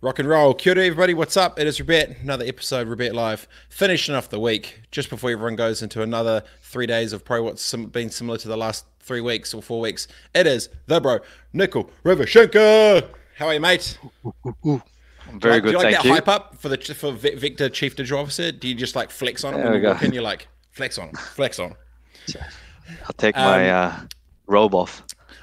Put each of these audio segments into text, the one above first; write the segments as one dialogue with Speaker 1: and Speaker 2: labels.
Speaker 1: Rock and roll. Kia ora, everybody. What's up? It is Robert. Another episode, Robert Live. Finishing off the week just before everyone goes into another three days of probably what's sim- been similar to the last three weeks or four weeks. It is the bro, Nikhil Ravishankar. How are you, mate?
Speaker 2: I'm very
Speaker 1: like,
Speaker 2: good,
Speaker 1: Do you like that
Speaker 2: you.
Speaker 1: hype up for the for Vi- Vector Chief Digital Officer? Do you just like flex on him
Speaker 2: There
Speaker 1: when
Speaker 2: we
Speaker 1: you
Speaker 2: go.
Speaker 1: walk in? You're like, flex on him, flex on him.
Speaker 2: I'll take my
Speaker 1: Um,
Speaker 2: uh, robe off.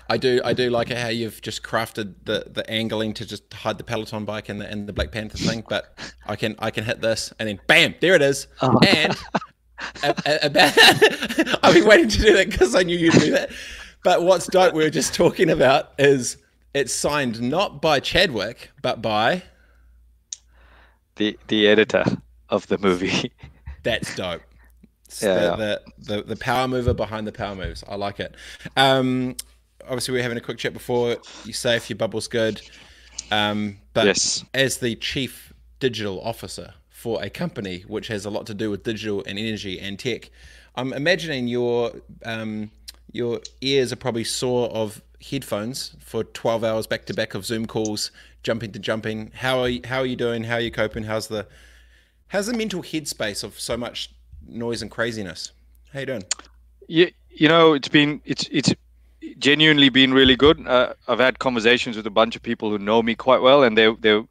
Speaker 1: I do, I do like it how you've just crafted the, the angling to just hide the Peloton bike and the and the Black Panther thing. But I can I can hit this and then bam, there it is.
Speaker 2: Oh.
Speaker 1: And a- a- about, I've been waiting to do that because I knew you'd do that. But what's dope we were just talking about is it's signed not by Chadwick but by
Speaker 2: The the editor of the movie.
Speaker 1: That's dope. It's
Speaker 2: Yeah,
Speaker 1: the, The, the the power mover behind the power moves. I like it. Um, obviously, we are having a quick chat before. You safe? Your bubble's good. Um, but
Speaker 2: Yes.
Speaker 1: as the chief digital officer for a company which has a lot to do with digital and energy and tech, I'm imagining your um, your ears are probably sore of headphones for 12 hours back to back of Zoom calls, jumping to jumping. How are you, how are you doing? How are you coping? How's the how's the mental headspace of so much noise and craziness? How you doing?
Speaker 2: you, you know, it's been it's it's genuinely been really good. Uh, I've had conversations with a bunch of people who know me quite well, and they they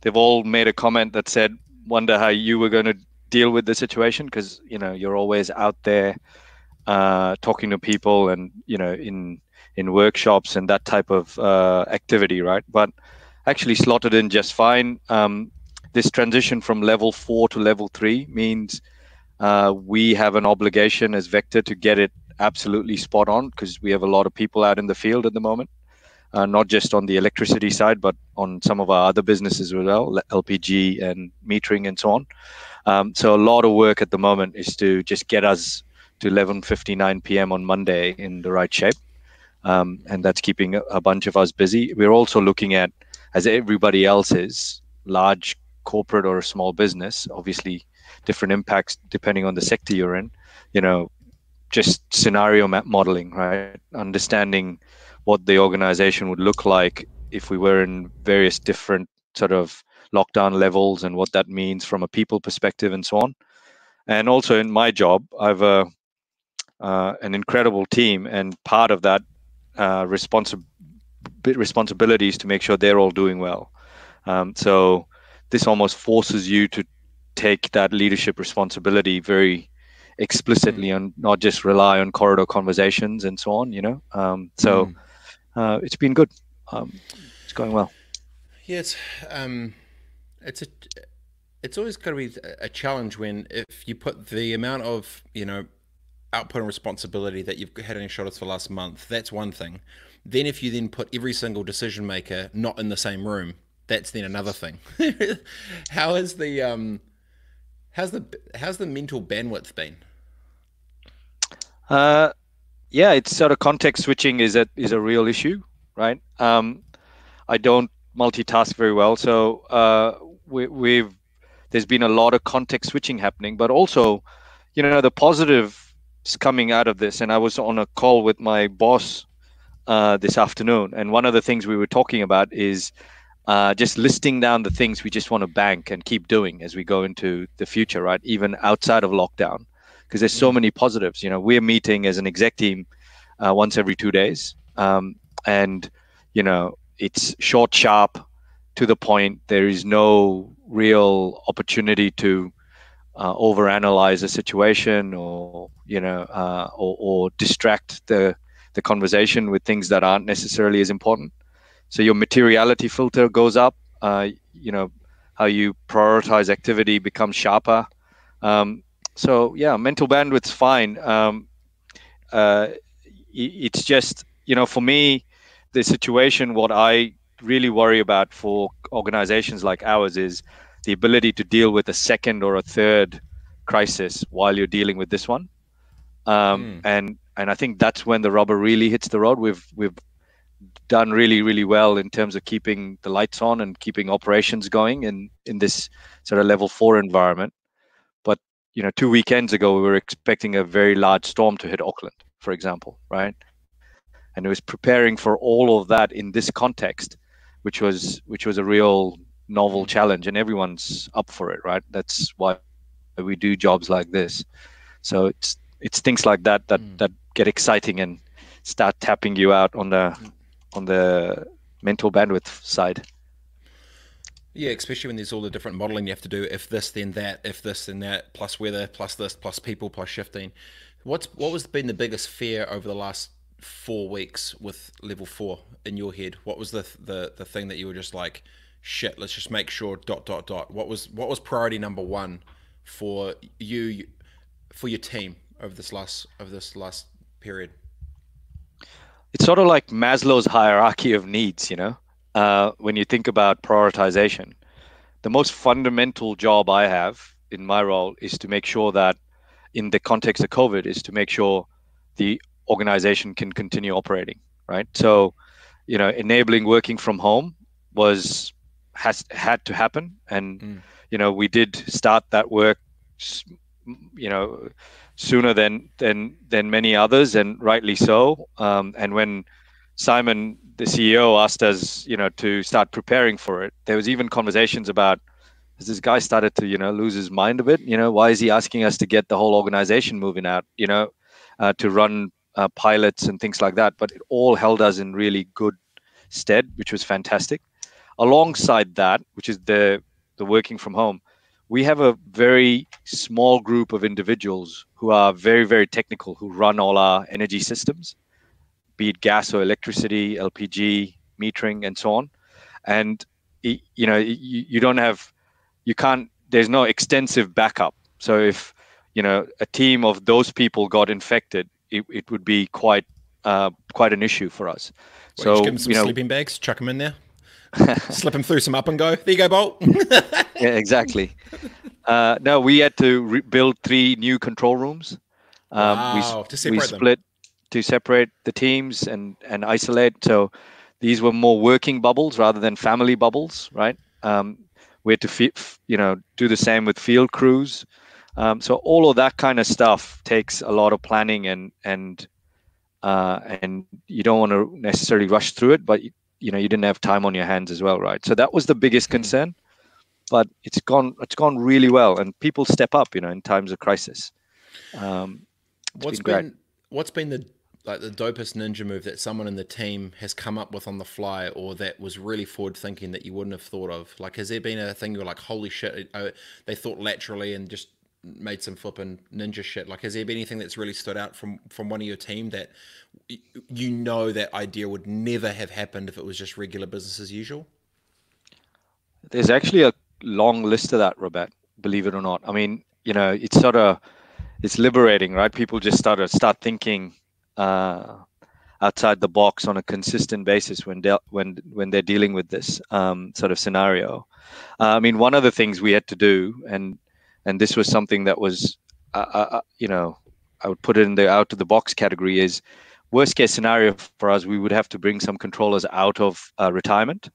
Speaker 2: they've all made a comment that said, "Wonder how you were going to deal with the situation," because you know you're always out there uh, talking to people, and you know in in workshops and that type of uh, activity, right? But actually slotted in just fine. Um, this transition from level four to level three means uh, we have an obligation as Vector to get it absolutely spot on because we have a lot of people out in the field at the moment, uh, not just on the electricity side, but on some of our other businesses as well, LPG and metering and so on. Um, so a lot of work at the moment is to just get us to 11:59 p.m. on Monday in the right shape, um, and that's keeping a, bunch of us busy. We're also looking at, as everybody else is, large corporate or small business, obviously different impacts depending on the sector you're in you know just scenario map modeling right? Understanding what the organization would look like if we were in various different sort of lockdown levels and what that means from a people perspective and so on. And also in my job i've a uh, an incredible team and part of that uh, responsi- responsibility is to make sure they're all doing well. Um, so this almost forces you to take that leadership responsibility very explicitly and not just rely on corridor conversations and so on you know um, so
Speaker 1: Mm.
Speaker 2: uh, it's been good um, it's going well
Speaker 1: Yeah, it's um, it's a it's always got to be a challenge when if you put the amount of you know output and responsibility that you've had on your shoulders for the last month. That's one thing. Then if you then put every single decision maker not in the same room, that's then another thing. How is the um, how's the how's the mental bandwidth been?
Speaker 2: Uh, yeah, it's sort of context switching is a is a real issue, right? Um, I don't multitask very well, so uh, we, we've there's been a lot of context switching happening, but also, you know, the positives coming out of this. And I was on a call with my boss uh, this afternoon, and one of the things we were talking about is uh, just listing down the things we just want to bank and keep doing as we go into the future, right? Even outside of lockdown because there's so many positives. You know, we're meeting as an exec team uh, once every two days, um, and you know, it's short, sharp, to the point. There is no real opportunity to uh, overanalyze a situation or you know, uh, or, or distract the the conversation with things that aren't necessarily as important. So your materiality filter goes up. Uh, you know, how you prioritize activity becomes sharper. Um, so yeah, mental bandwidth's fine. Um, uh, it's just you know, for me, the situation. What I really worry about for organizations like ours is the ability to deal with a second or a third crisis while you're dealing with this one. Um,
Speaker 1: Mm.
Speaker 2: And and I think that's when the rubber really hits the road. We've we've done really really well in terms of keeping the lights on and keeping operations going in in this sort of level four environment. But you know, two weekends ago we were expecting a very large storm to hit Auckland, for example, right? And it was preparing for all of that in this context, which was which was a real novel challenge, and everyone's up for it, right? That's why we do jobs like this. So it's it's things like that that mm. that get exciting and start tapping you out on the on the mental bandwidth side.
Speaker 1: Yeah, especially when there's all the different modeling you have to do. If this, then that. If this, then that. Plus weather, plus this, plus people, plus shifting. What's what was been the biggest fear over the last four weeks with level four in your head? What was the the the thing that you were just like, shit? Let's just make sure. Dot dot dot. What was what was priority number one for you for your team over this last over this last period?
Speaker 2: It's sort of like Maslow's hierarchy of needs, you know. Uh, when you think about prioritization, the most fundamental job I have in my role is to make sure that, in the context of COVID, is to make sure the organization can continue operating. Right. So, you know, enabling working from home was has had to happen, and mm. you know, we did start that work. You know, sooner than than than many others, and rightly so. Um, and when Simon, the CEO, asked us, you know, to start preparing for it, there was even conversations about this guy started to, you know, lose his mind a bit? You know, why is he asking us to get the whole organization moving out? You know, uh, to run uh, pilots and things like that. But it all held us in really good stead, which was fantastic. Alongside that, which is the the working from home, we have a very small group of individuals who are very, very technical, who run all our energy systems, be it gas or electricity, LPG, metering, and so on. And you know, you, you don't have, you can't. There's no extensive backup. So if you know a team of those people got infected, it, it would be quite uh, quite an issue for us.
Speaker 1: So give them some you know, sleeping bags, chuck them in there. slip him through some up and go. There you go, Bolt.
Speaker 2: yeah, exactly. Uh, no, we had to build three new control rooms.
Speaker 1: Um, wow, we, to separate we
Speaker 2: split them. to separate the teams and and isolate. So these were more working bubbles rather than family bubbles, right? Um, we had to, you know, do the same with field crews. Um, so all of that kind of stuff takes a lot of planning and and uh, and you don't want to necessarily rush through it, but you know you didn't have time on your hands as well right? So that was the biggest mm-hmm. concern but it's gone it's gone really well and people step up you know in times of crisis. Um,
Speaker 1: what's been, been what's been the like the dopest ninja move that someone in the team has come up with on the fly or that was really forward thinking that you wouldn't have thought of? Like has there been a thing you're like holy shit uh, they thought laterally and just made some flipping ninja shit. Like, has there been anything that's really stood out from from one of your team that you know that idea would never have happened if it was just regular business as usual?
Speaker 2: There's actually a long list of that, Robert. Believe it or not. I mean, you know, it's sort of it's liberating, right? People just start to start thinking uh, outside the box on a consistent basis when de- when when they're dealing with this um, sort of scenario. Uh, I mean, one of the things we had to do, and and this was something that was, uh, uh, uh, you know, I would put it in the out of the box category is worst case scenario for us, we would have to bring some controllers out of uh, retirement,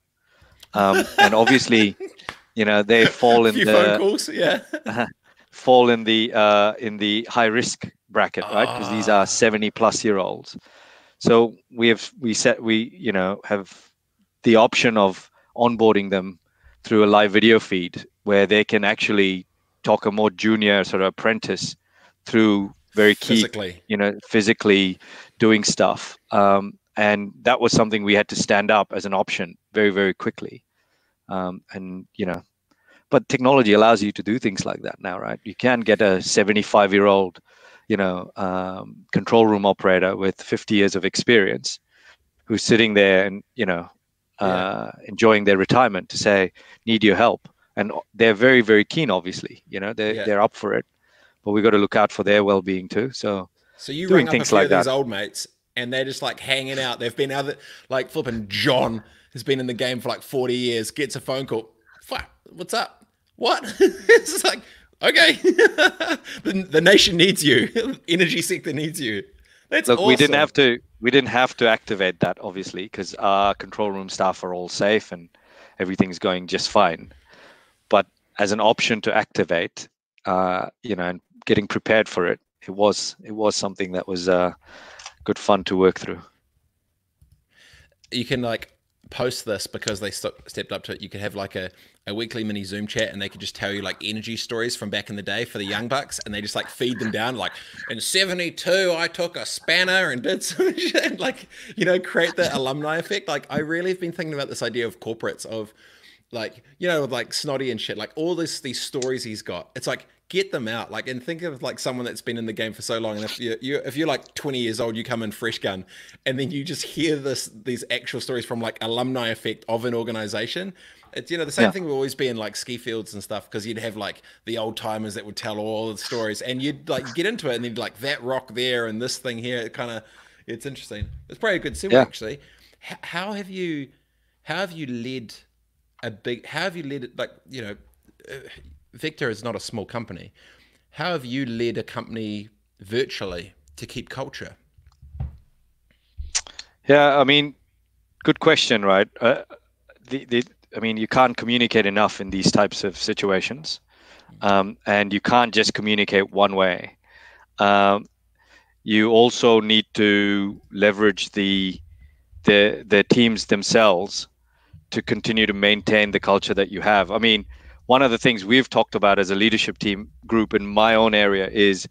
Speaker 2: um, and obviously, you know, they fall in the
Speaker 1: calls, yeah.
Speaker 2: fall in the uh, in the high risk bracket, right? Because these are ah. seventy plus year olds. So we have we set we you know have the option of onboarding them through a live video feed where they can actually talk a more junior sort of apprentice through very key, physically. you know, physically doing stuff. Um, and that was something we had to stand up as an option very, very quickly. Um, and you know, but technology allows you to do things like that now, right? You can get a 75 year old, you know, um, control room operator with 50 years of experience who's sitting there and you know uh, yeah. enjoying their retirement to say, need your help and they're very very keen obviously you know they're, yeah. they're up for it but we got to look out for their well-being too. So
Speaker 1: so you doing things like these old mates and they're just like hanging out. They've been out like flipping john has been in the game for like 40 years gets a phone call Fuck, what's up? What? It's like okay. The, the nation needs you. Energy sector needs you.
Speaker 2: That's Look, awesome. we didn't have to we didn't have to activate that obviously because our control room staff are all safe and everything's going just fine as an option to activate, uh, you know, and getting prepared for it, it was it was something that was uh, good fun to work through.
Speaker 1: You can like post this because they st- stepped up to it. You could have like a, a weekly mini Zoom chat and they could just tell you like energy stories from back in the day for the young bucks and they just like feed them down. Like in 72, I took a spanner and did some shit. Like, you know, create the alumni effect. Like, I really have been thinking about this idea of corporates of like, you know, like snotty and shit, like all this, these stories he's got. It's like, get them out like and think of like someone that's been in the game for so long and if you, you if you're like 20 years old you come in fresh gun and then you just hear this these actual stories from like alumni effect of an organization it's you know the same yeah. thing would always be in like ski fields and stuff because you'd have like the old timers that would tell all the stories and you'd like get into it and then like that rock there and this thing here it kind of it's interesting it's probably a good segue yeah. actually H- how have you how have you led a big how have you led it like you know uh, Vector is not a small company. How have you led a company virtually to keep culture?
Speaker 2: Yeah, I mean, good question, right? Uh, the, the, I mean, you can't communicate enough in these types of situations, um, and you can't just communicate one way. Um, you also need to leverage the the the teams themselves to continue to maintain the culture that you have. I mean, one of the things we've talked about as a leadership team group in my own area is,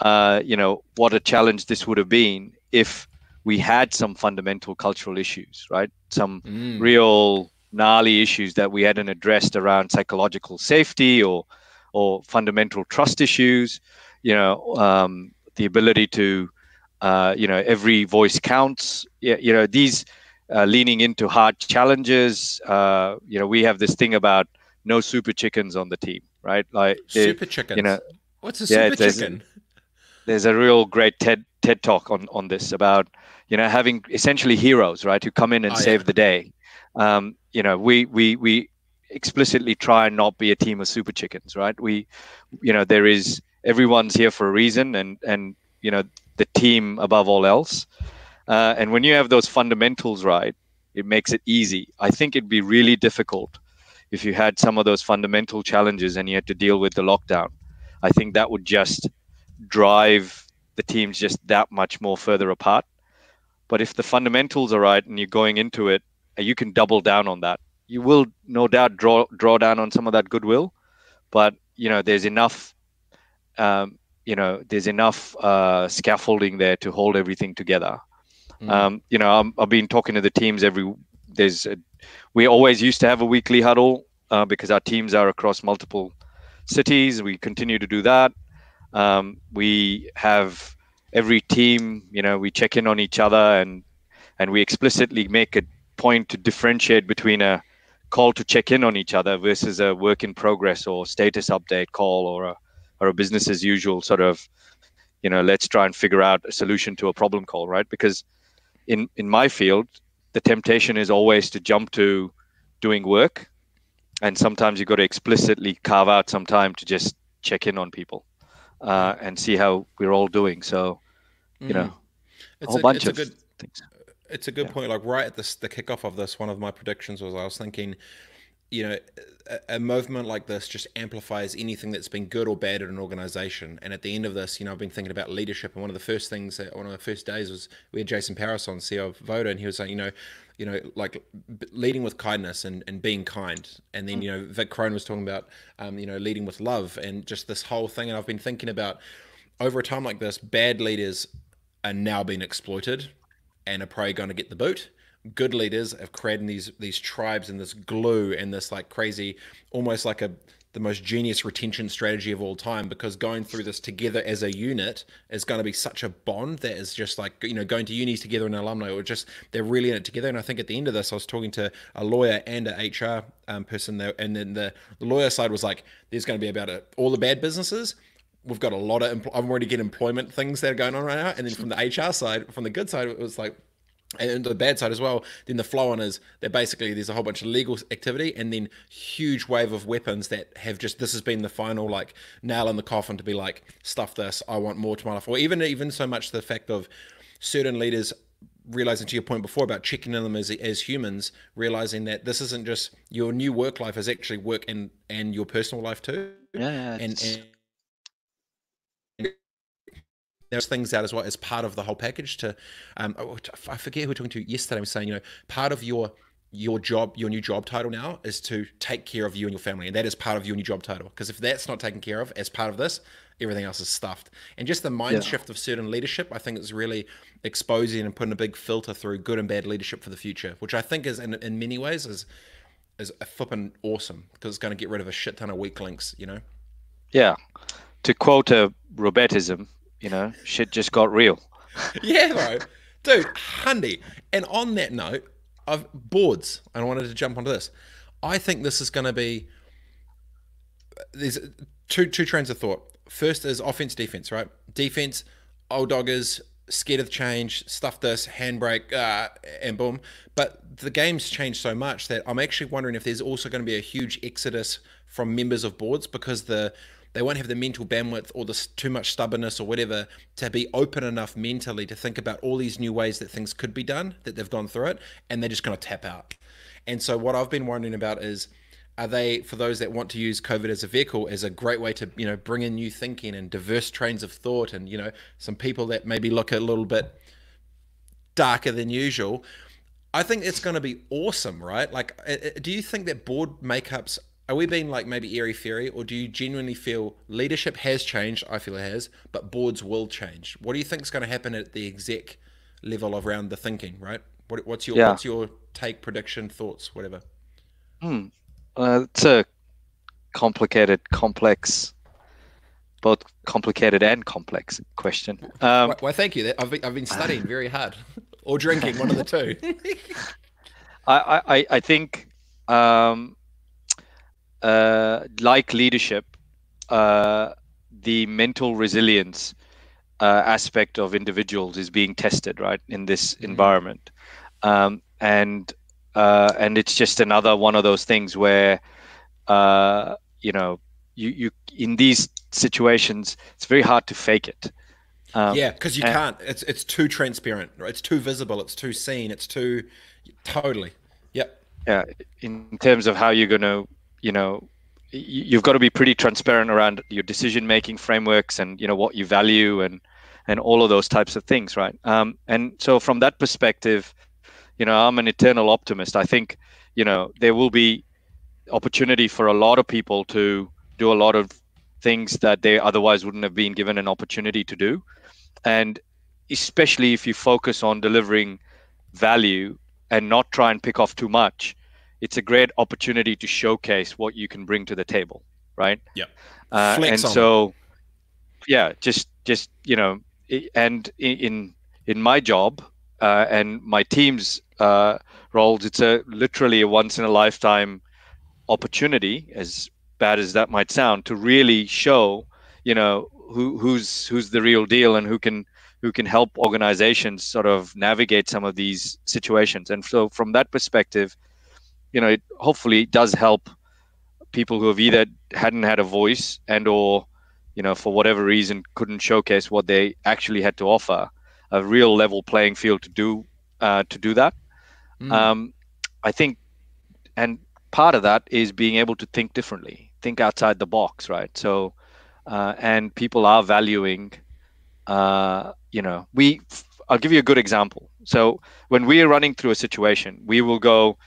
Speaker 2: uh, you know, what a challenge this would have been if we had some fundamental cultural issues, right? Some mm. real gnarly issues that we hadn't addressed around psychological safety or or fundamental trust issues. You know, um, the ability to, uh, you know, every voice counts. Yeah, you know, these uh, leaning into hard challenges. Uh, you know, we have this thing about no super chickens on the team, right? Like
Speaker 1: super chickens. You know, what's a
Speaker 2: yeah,
Speaker 1: super there's, chicken?
Speaker 2: There's a real great TED TED talk on on this about you know having essentially heroes, right, who come in and oh, save yeah. the day. Um, you know, we we we explicitly try and not be a team of super chickens, right? We, you know, there is everyone's here for a reason, and and you know the team above all else. Uh, and when you have those fundamentals right, it makes it easy. I think it'd be really difficult if you had some of those fundamental challenges and you had to deal with the lockdown, I think that would just drive the teams just that much more further apart. But if the fundamentals are right and you're going into it, uh, you can double down on that. You will no doubt draw draw down on some of that goodwill, but you know there's enough, um, you know there's enough uh, scaffolding there to hold everything together. Mm. Um, you know i have been talking to the teams every. There's a we always used to have a weekly huddle uh, because our teams are across multiple cities. We continue to do that. Um, we have every team, you know, we check in on each other and and we explicitly make a point to differentiate between a call to check in on each other versus a work in progress or status update call or a or a business as usual sort of you know let's try and figure out a solution to a problem call right because in in my field the temptation is always to jump to doing work. And sometimes you've got to explicitly carve out some time to just check in on people uh, and see how we're all doing. So you know
Speaker 1: it's a whole a, bunch of good, things. It's a good yeah. point. Like right at this the kickoff of this one of my predictions was i was thinking you know, a, a, movement like this just amplifies anything that's been good or bad in an organization. And at the end of this, you know, I've been thinking about leadership. And one of the first things, that, one of the first days was we had Jason Paris on, CEO of Voda, and he was saying, you know, you know, like leading with kindness and, and being kind. And then, mm. you know, Vic Crone was talking about, um, you know, leading with love and just this whole thing. And I've been thinking about over a time like this, bad leaders are now being exploited and are probably going to get the boot good leaders have created these these tribes and this glue and this like crazy, almost like a the most genius retention strategy of all time because going through this together as a unit is going to be such a bond that is just like you know going to unis together and alumni or just they're really in it together. And i think at the end of this i was talking to a lawyer and a hr um, person there and then the, the lawyer side was like there's going to be about a, all the bad businesses. We've got a lot of i'm already getting employment things that are going on right now. And then from the hr side from the good side it was like and the bad side as well, then the flow on is that basically there's a whole bunch of legal activity and then huge wave of weapons that have just this has been the final like nail in the coffin to be like stuff this I want more to my life. Or even even so much the fact of certain leaders realizing to your point before about checking in them as as humans realizing that this isn't just your new work life is actually work and and your personal life too.
Speaker 2: Yeah,
Speaker 1: and, and there's things out as well as part of the whole package to um, oh, I forget who we are talking to yesterday I was saying you know part of your your job, your new job title now is to take care of you and your family, and that is part of your new job title. Because if that's not taken care of as part of this, everything else is stuffed. And just the mind yeah. shift of certain leadership, I think is really exposing and putting a big filter through good and bad leadership for the future, which I think is in, in many ways is is a flipping awesome because it's going to get rid of a shit ton of weak links, you know.
Speaker 2: Yeah, to quote a Robertism, you know, shit just got real.
Speaker 1: yeah, bro, dude, handy. And on that note, I've boards. I wanted to jump onto this. I think this is going to be there's two two trains of thought. First is offense, defense, right? Defense, old doggers, scared of change, stuff this, handbrake, uh, and boom. But the game's changed so much that I'm actually wondering if there's also going to be a huge exodus from members of boards because the they won't have the mental bandwidth or the too much stubbornness or whatever to be open enough mentally to think about all these new ways that things could be done that they've gone through it and they're just going to tap out. And so what I've been wondering about is are they for those that want to use covid as a vehicle as a great way to you know bring in new thinking and diverse trains of thought and you know some people that maybe look a little bit darker than usual i think it's going to be awesome right like uh, uh, do you think that board makeups are we being like maybe airy fairy or do you genuinely feel leadership has changed? I feel it has but boards will change. What do you think is going to happen at the exec level of around the thinking right? What, what's your yeah. what's your take prediction thoughts whatever?
Speaker 2: Hmm. uh, it's a complicated complex both complicated and complex question.
Speaker 1: Um, well, well, thank you. I've been, I've been studying very hard. Or drinking one of the two.
Speaker 2: I, I i think um uh, like leadership, uh, the mental resilience uh, aspect of individuals is being tested, right, in this mm-hmm. environment, um, and uh, and it's just another one of those things where, uh, you know, you you in these situations, it's very hard to fake it.
Speaker 1: Um, yeah, because you and, can't. It's it's too transparent. Right? It's too visible. It's too seen. It's too totally. Yep.
Speaker 2: Yeah, in terms of how you're going to you know you've got to be pretty transparent around your decision making frameworks and you know what you value and and all of those types of things right? Um, and so from that perspective you know i'm an eternal optimist. I think you know there will be opportunity for a lot of people to do a lot of things that they otherwise wouldn't have been given an opportunity to do. And especially if you focus on delivering value and not try and pick off too much it's a great opportunity to showcase what you can bring to the table, right?
Speaker 1: Yeah.
Speaker 2: Uh, and so, yeah, just just you know, and in in my job uh, and my team's uh, roles, it's a literally a once in a lifetime opportunity, as bad as that might sound, to really show, you know, who who's who's the real deal and who can who can help organizations sort of navigate some of these situations. And so, from that perspective, you know, it hopefully does help people who have either hadn't had a voice and or you know for whatever reason couldn't showcase what they actually had to offer a real level playing field to do uh, to do that. Mm. um, i think and part of that is being able to think differently think outside the box right? So uh, and people are valuing uh, you know we i'll give you a good example. So when we are running through a situation we will go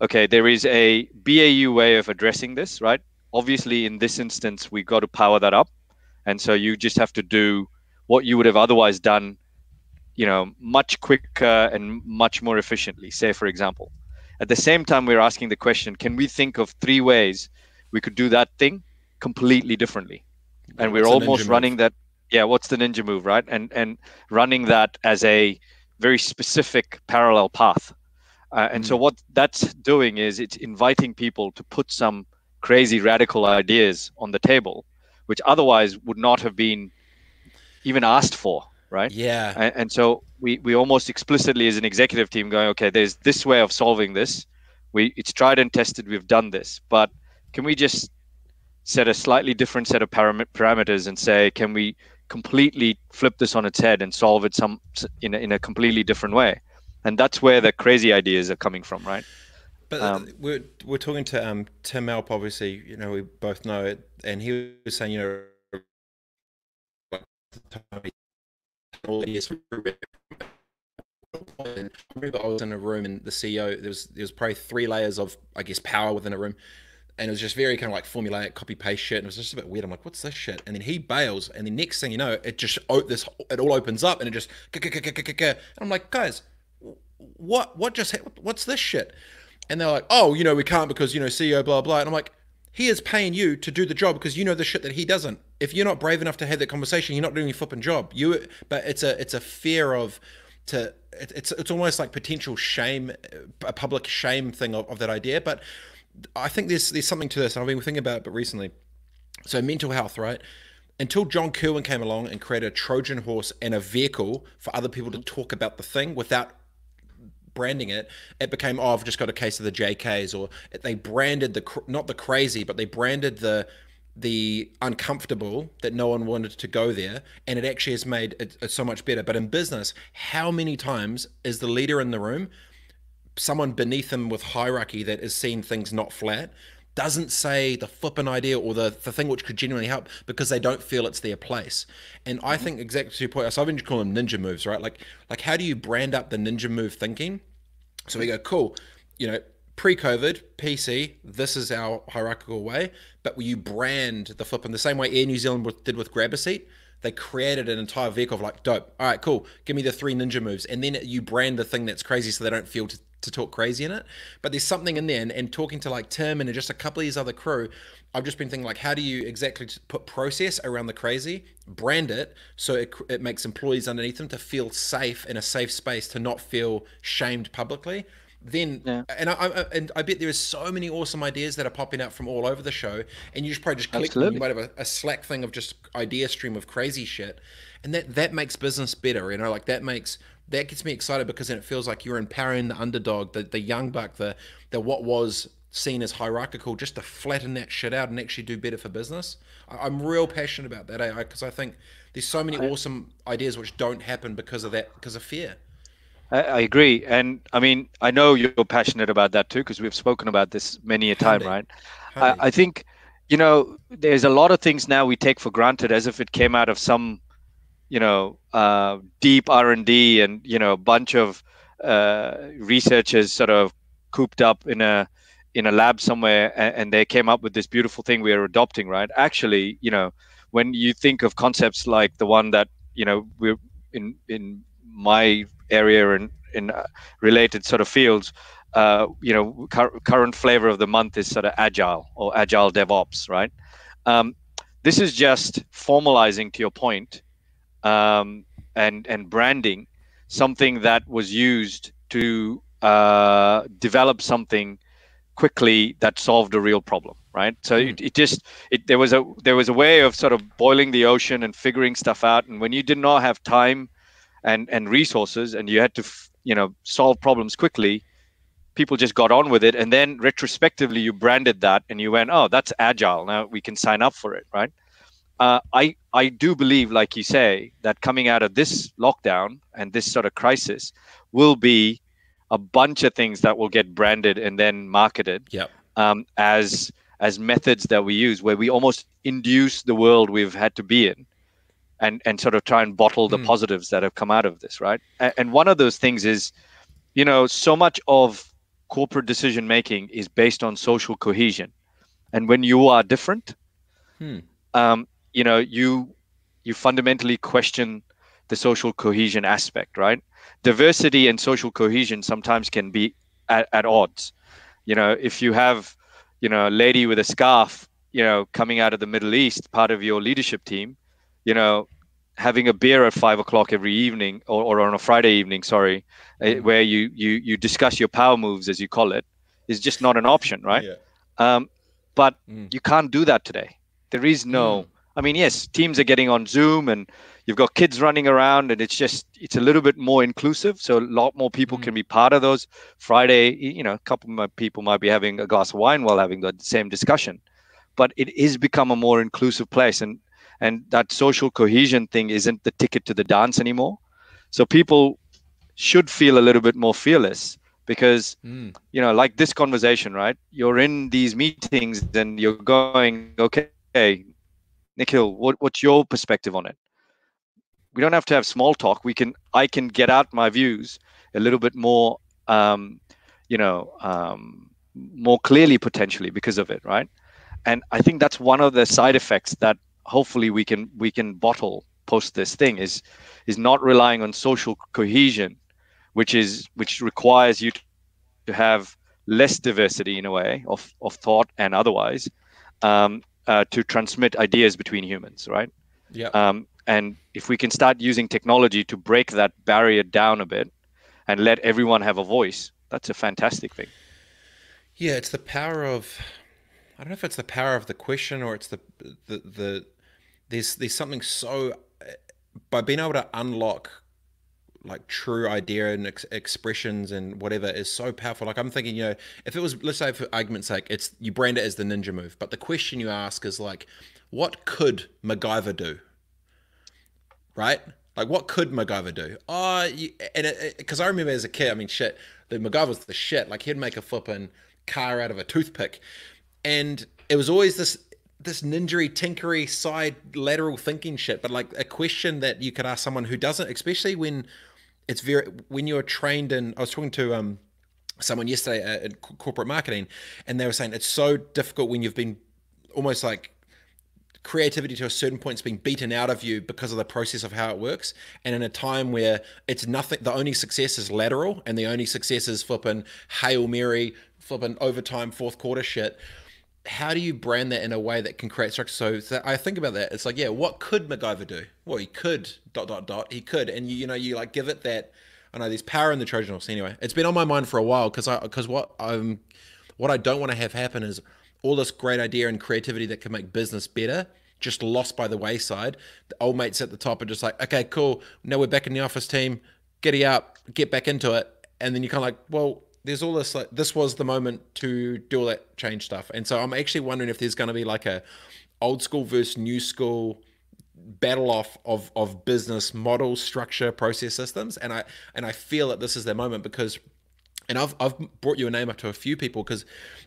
Speaker 2: okay, there is a BAU way of addressing this, right? Obviously, in this instance, we've got to power that up. And so you just have to do what you would have otherwise done, you know, much quicker and much more efficiently. Say, for example, at the same time, we're asking the question can we think of three ways we could do that thing completely differently? And we're almost running move? that. Yeah, what's the ninja move, right? And and running that as a very specific parallel path uh, and mm. so what that's doing is it's inviting people to put some crazy radical ideas on the table, which otherwise would not have been even asked for, right?
Speaker 1: Yeah.
Speaker 2: And, and so we we almost explicitly as an executive team going, okay, there's this way of solving this. We it's tried and tested. We've done this, but can we just set a slightly different set of param- parameters and say, can we completely flip this on its head and solve it some in a, in a completely different way? And that's where the crazy ideas are coming from, right?
Speaker 1: But um, we're we're talking to um, Tim Alp, obviously, you know, we both know it, and he was saying, you know, all I remember I was in a room and the CEO there was there was probably three layers of I guess power within a room, and it was just very kind of like formulaic copy paste shit. And it was just a bit weird. I'm like, what's this shit? And then he bails, and the next thing you know, it just oh, this it all opens up and it just and I'm like, guys, what what just what's this shit? And they're like, oh, you know, we can't because you know CEO blah blah. And I'm like, he is paying you to do the job because you know the shit that he doesn't. If you're not brave enough to have that conversation, you're not doing your flipping job. You, but it's a it's a fear of to it's it's almost like potential shame, a public shame thing of, of that idea. But I think there's there's something to this, and I've been thinking about it, but recently. So mental health, right? Until John Kirwan came along and created a Trojan horse and a vehicle for other people to talk about the thing without branding it, it became oh I've just got a case of the JKs, or they branded the not the crazy, but they branded the the uncomfortable that no one wanted to go there and it actually has made it, it so much better. But in business how many times is the leader in the room someone beneath him with hierarchy that is seeing things not flat doesn't say the flippant idea or the, the thing which could genuinely help because they don't feel it's their place. And I mm-hmm. think exactly to your point, so I've been calling them ninja moves, right? Like like how do you brand up the ninja move thinking? So we go, cool, you know, pre-COVID, PC, this is our hierarchical way, but you brand the flip in the same way Air New Zealand did with Grab a Seat. They created an entire vehicle of like, dope. All right, cool. Give me the three ninja moves, and then you brand the thing that's crazy, so they don't feel to, talk crazy in it. But there's something in there, and, and talking to like Tim and just a couple of these other crew, I've just been thinking like, how do you exactly put process around the crazy, brand it so it, it makes employees underneath them to feel safe in a safe space, to not feel shamed publicly then yeah. and I, I, and I bet there is so many awesome ideas that are popping out from all over the show, and you just probably just click. You might have a, a, Slack thing of just idea stream of crazy shit, and that that makes business better. You know, like that makes that gets me excited because then it feels like you're empowering the underdog, the the young buck, the the what was seen as hierarchical, just to flatten that shit out and actually do better for business. I, am real passionate about that, AI because I, think there's so many I, awesome ideas which don't happen because of that, because of fear.
Speaker 2: I, I agree, and I mean, I know you're passionate about that too, because we've spoken about this many a time, Handy. right? Handy. I, I think, you know, there's a lot of things now we take for granted as if it came out of some, you know, uh, deep R and D, and you know, a bunch of uh, researchers sort of cooped up in a in a lab somewhere, and, and they came up with this beautiful thing we are adopting, right? Actually, you know, when you think of concepts like the one that you know we're in in my area and in uh, related sort of fields, uh, you know, cur- current flavor of the month is sort of agile or agile DevOps, right? Um, this is just formalizing to your point, um, and and branding something that was used to uh, develop something quickly that solved a real problem right? So mm. it, it, just it there was a there was a way of sort of boiling the ocean and figuring stuff out. And when you did not have time and and resources and you had to you know solve problems quickly people just got on with it. And then retrospectively you branded that and you went oh that's agile. Now we can sign up for it right uh, i i do believe like you say that coming out of this lockdown and this sort of crisis will be a bunch of things that will get branded and then marketed
Speaker 1: yep.
Speaker 2: um, as as methods that we use where we almost induce the world we've had to be in and and sort of try and bottle the mm. positives that have come out of this right and, and one of those things is you know so much of corporate decision making is based on social cohesion and when you are different hmm. um, you know you you fundamentally question the social cohesion aspect right diversity and social cohesion sometimes can be at, at odds you know if you have you know a lady with a scarf you know coming out of the middle east part of your leadership team you know, having a beer at five o'clock every evening or, or on a Friday evening, sorry, mm. where you, you, you discuss your power moves, as you call it, is just not an option, right? Yeah. Um, but mm. you can't do that today. There is no, mm. I mean, yes, teams are getting on Zoom and you've got kids running around and it's just, it's a little bit more inclusive. So a lot more people can mm. be part of those Friday, you know, a couple of people might be having a glass of wine while having the same discussion but it is become a more inclusive place and and that social cohesion thing isn't the ticket to the dance anymore so people should feel a little bit more fearless because mm. you know like this conversation right you're in these meetings and you're going okay nikhil what, what's your perspective on it? We don't have to have small talk. We can i can get out my views a little bit more, um, you know, um, more clearly potentially because of it, right? And I think that's one of the side effects that hopefully we can we can bottle post this thing is is not relying on social cohesion, which is which requires you to have less diversity in a way of, of thought and otherwise. Um, uh, to transmit ideas between humans, right?
Speaker 1: Yeah.
Speaker 2: Um, and if we can start using technology to break that barrier down a bit and let everyone have a voice, that's a fantastic thing.
Speaker 1: Yeah, it's the power of I don't know if it's the power of the question or it's the the the there's there's something so by being able to unlock like true idea and ex- expressions and whatever is so powerful. Like I'm thinking, you know, if it was, let's say for argument's sake, it's you brand it as the ninja move, but the question you ask is like, what could MacGyver do? Right? Like, what could MacGyver do? Oh, you, and because I remember as a kid, I mean, shit, the MacGyver was the shit. Like he'd make a flipping car out of a toothpick, and it was always this this ninjery tinkery side lateral thinking shit but like a question that you could ask someone who doesn't especially when it's very when you're trained in i was talking to um someone yesterday at corporate marketing and they were saying it's so difficult when you've been almost like creativity to a certain point is being beaten out of you because of the process of how it works. And in a time where it's nothing the only success is lateral and the only success is flipping hail mary flipping overtime fourth quarter shit how do you brand that in a way that can create structure? So, I think about that. It's like, yeah, what could MacGyver do? Well, he could dot dot dot. He could, and you, you know, you like give it that. I know there's power in the Trojan horse. Anyway, it's been on my mind for a while because I because what I'm what I don't want to have happen is all this great idea and creativity that can make business better just lost by the wayside. The old mates at the top are just like, okay, cool. Now we're back in the office team. Giddy up, get back into it. And then you're kind of like, well, there's all this like this was the moment to do all that change stuff. And so i'm actually wondering if there's going to be like a old school versus new school battle off of of business model structure process systems. And i and i feel that this is their moment because and i've i've brought you a name up to a few people because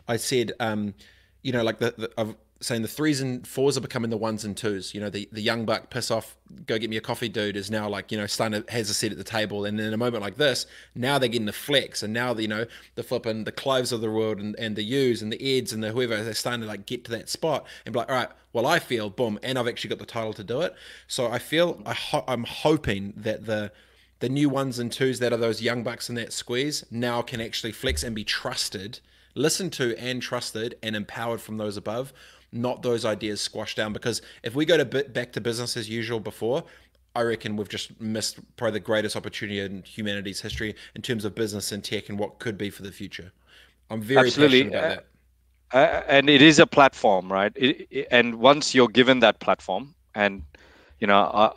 Speaker 1: i said um you know like the, the I've saying the threes and fours are becoming the ones and twos. You know, the, the young buck piss off, go get me a coffee, dude, is now like you know starting to, has a seat at the table. And in a moment like this, now they're getting the flex, and now the, you know the flipping the Clives of the world and, and the U's and the Eds and the whoever they're starting to like get to that spot and be like, all right, well I feel boom, and I've actually got the title to do it. So I feel I ho- I'm hoping that the the new ones and twos that are those young bucks in that squeeze now can actually flex and be trusted, listened to and trusted and empowered from those above not those ideas squashed down. Because if we go to back to business as usual before, I reckon we've just missed probably the greatest opportunity in humanity's history in terms of business and tech and what could be for the future. I'm very Absolutely. passionate about uh, that.
Speaker 2: Uh, and it is a platform, right? It, it, and once you're given that platform, and you know, I,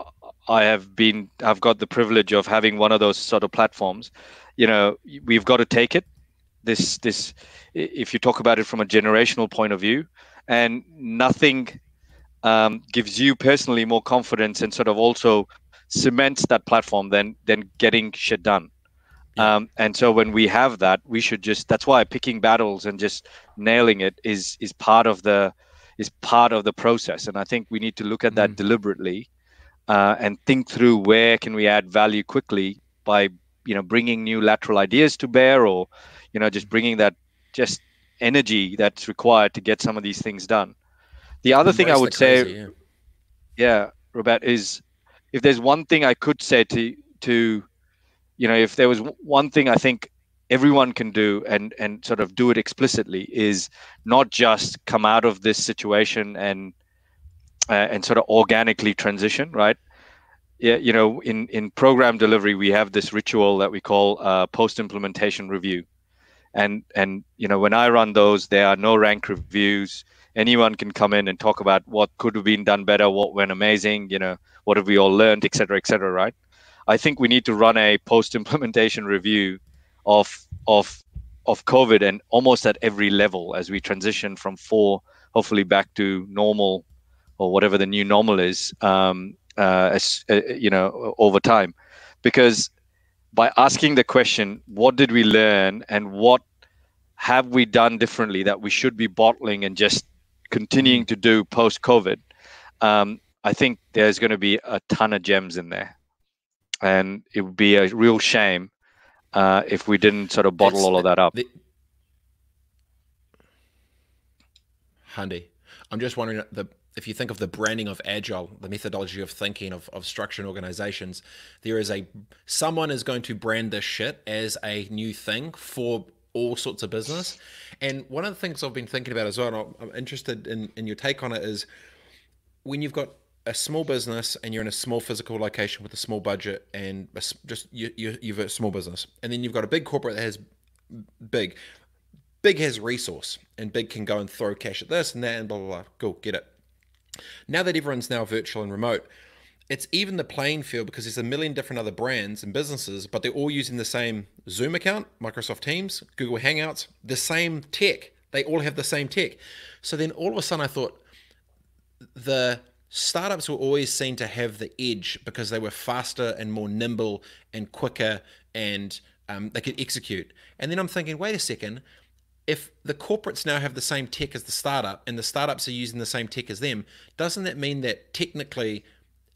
Speaker 2: I have been, I've got the privilege of having one of those sort of platforms. You know, we've got to take it. This, this, if you talk about it from a generational point of view, and nothing um, gives you personally more confidence and sort of also cements that platform than than getting shit done. Um, and so when we have that, we should just that's why picking battles and just nailing it is is part of the is part of the process. And I think we need to look at that mm. deliberately uh, and think through where can we add value quickly by you know bringing new lateral ideas to bear or you know just bringing that just energy that's required to get some of these things done. The other thing I would crazy, say, yeah. yeah, Robert, is if there's one thing I could say to to, you know, if there was one thing I think everyone can do and and sort of do it explicitly is not just come out of this situation and uh, and sort of organically transition, right? Yeah, you know, in in program delivery, we have this ritual that we call uh, post implementation review and and you know when i run those there are no rank reviews. Anyone can come in and talk about what could have been done better what went amazing you know what have we all learned et cetera et cetera right? I think we need to run a post implementation review of of of covid and almost at every level as we transition from four hopefully back to normal or whatever the new normal is um, uh, as, uh, you know over time. Because by asking the question, what did we learn and what have we done differently that we should be bottling and just continuing to do post COVID? Um, I think there's going to be a ton of gems in there. And it would be a real shame uh, if we didn't sort of bottle it's, all of that up. The,
Speaker 1: Handy. I'm just wondering the if you think of the branding of agile, the methodology of thinking of, of structure and organizations, there is a someone is going to brand this shit as a new thing for all sorts of business. And one of the things I've been thinking about as well, I'm interested in, in your take on it, is when you've got a small business and you're in a small physical location with a small budget and a, just you, you, you've a small business, and then you've got a big corporate that has big. Big has resource, and big can go and throw cash at this and that, and blah blah blah. Cool, get it. Now that everyone's now virtual and remote, it's even the playing field because there's a million different other brands and businesses, but they're all using the same Zoom account, Microsoft Teams, Google Hangouts, the same tech. They all have the same tech. So then all of a sudden I thought the startups were always seen to have the edge because they were faster and more nimble and quicker and um, they could execute. And then I'm thinking, wait a second, if the corporates now have the same tech as the startup and the startups are using the same tech as them, doesn't that mean that technically,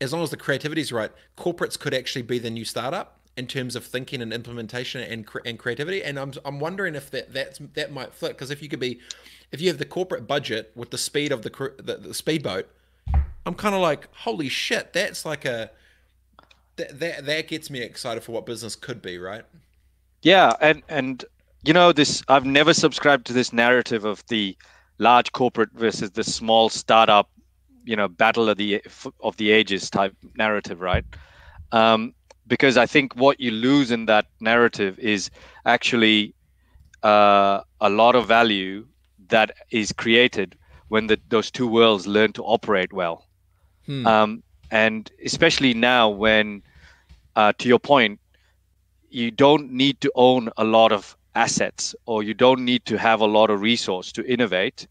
Speaker 1: as long as the creativity is right, corporates could actually be the new startup in terms of thinking and implementation and and creativity? And I'm I'm wondering if that that's, that might flip because if you could be, if you have the corporate budget with the speed of the the, the speedboat, I'm kind of like holy shit, that's like a that, that that gets me excited for what business could be, right?
Speaker 2: Yeah, and and you know this i've never subscribed to this narrative of the large corporate versus the small startup you know battle of the of the ages type narrative right um, because i think what you lose in that narrative is actually uh, a lot of value that is created when the, those two worlds learn to operate well hmm. um, and especially now when uh, to your point you don't need to own a lot of assets or you don't need to have a lot of resource to innovate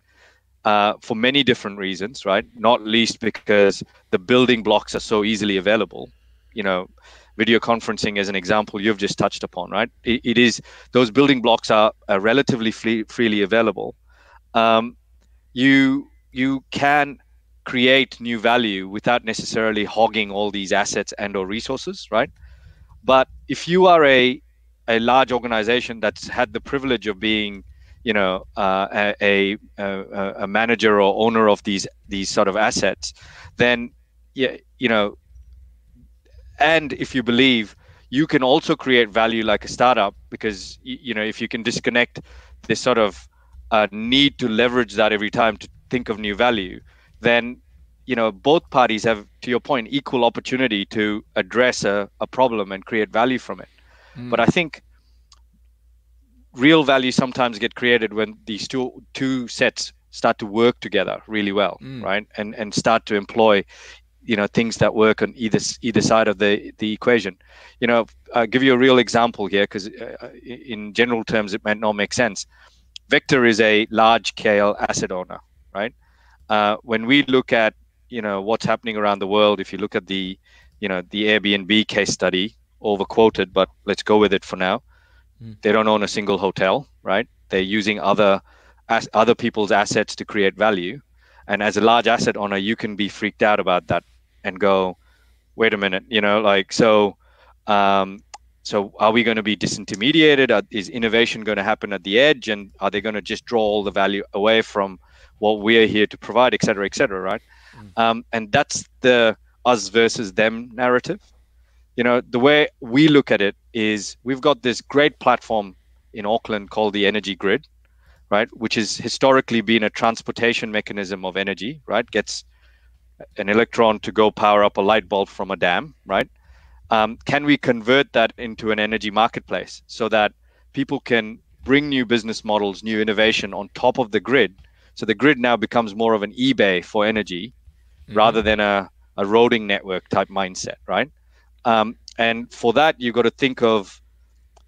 Speaker 2: uh, for many different reasons right? Not least because the building blocks are so easily available. You know video conferencing as an example you've just touched upon right? It, it is those building blocks are, are relatively free, freely available. Um, you you can create new value without necessarily hogging all these assets and or resources right? But if you are a a large organization that's had the privilege of being you know uh, a, a, a manager or owner of these these sort of assets then yeah you know and if you believe you can also create value like a startup because you know if you can disconnect this sort of uh, need to leverage that every time to think of new value then you know both parties have to your point equal opportunity to address a, a problem and create value from it Mm. But I think real value sometimes get created when these two two sets start to work together really well, mm. right? And and start to employ you know things that work on either either side of the the equation you know i'll give you a real example here because uh, in general terms it might not make sense vector is a large scale asset owner right uh, when we look at you know what's happening around the world if you look at the you know the airbnb case study overquoted, but let's go with it for now. Mm. They don't own a single hotel, right? They're using other as, other people's assets to create value. And as a large asset owner, you can be freaked out about that and go, wait a minute, you know, like so. Um, so are we going to be disintermediated? Is innovation going to happen at the edge, and are they going to just draw all the value away from what we're here to provide, et cetera, et cetera, right? Mm. Um, and that's the us versus them narrative you know the way we look at it is we've got this great platform in auckland called the energy grid right which has historically been a transportation mechanism of energy right? Gets an electron to go power up a light bulb from a dam right? Um, can we convert that into an energy marketplace so that people can bring new business models new innovation on top of the grid? So the grid now becomes more of an ebay for energy mm-hmm. rather than a, a roading network type mindset right um, and for that, you've got to think of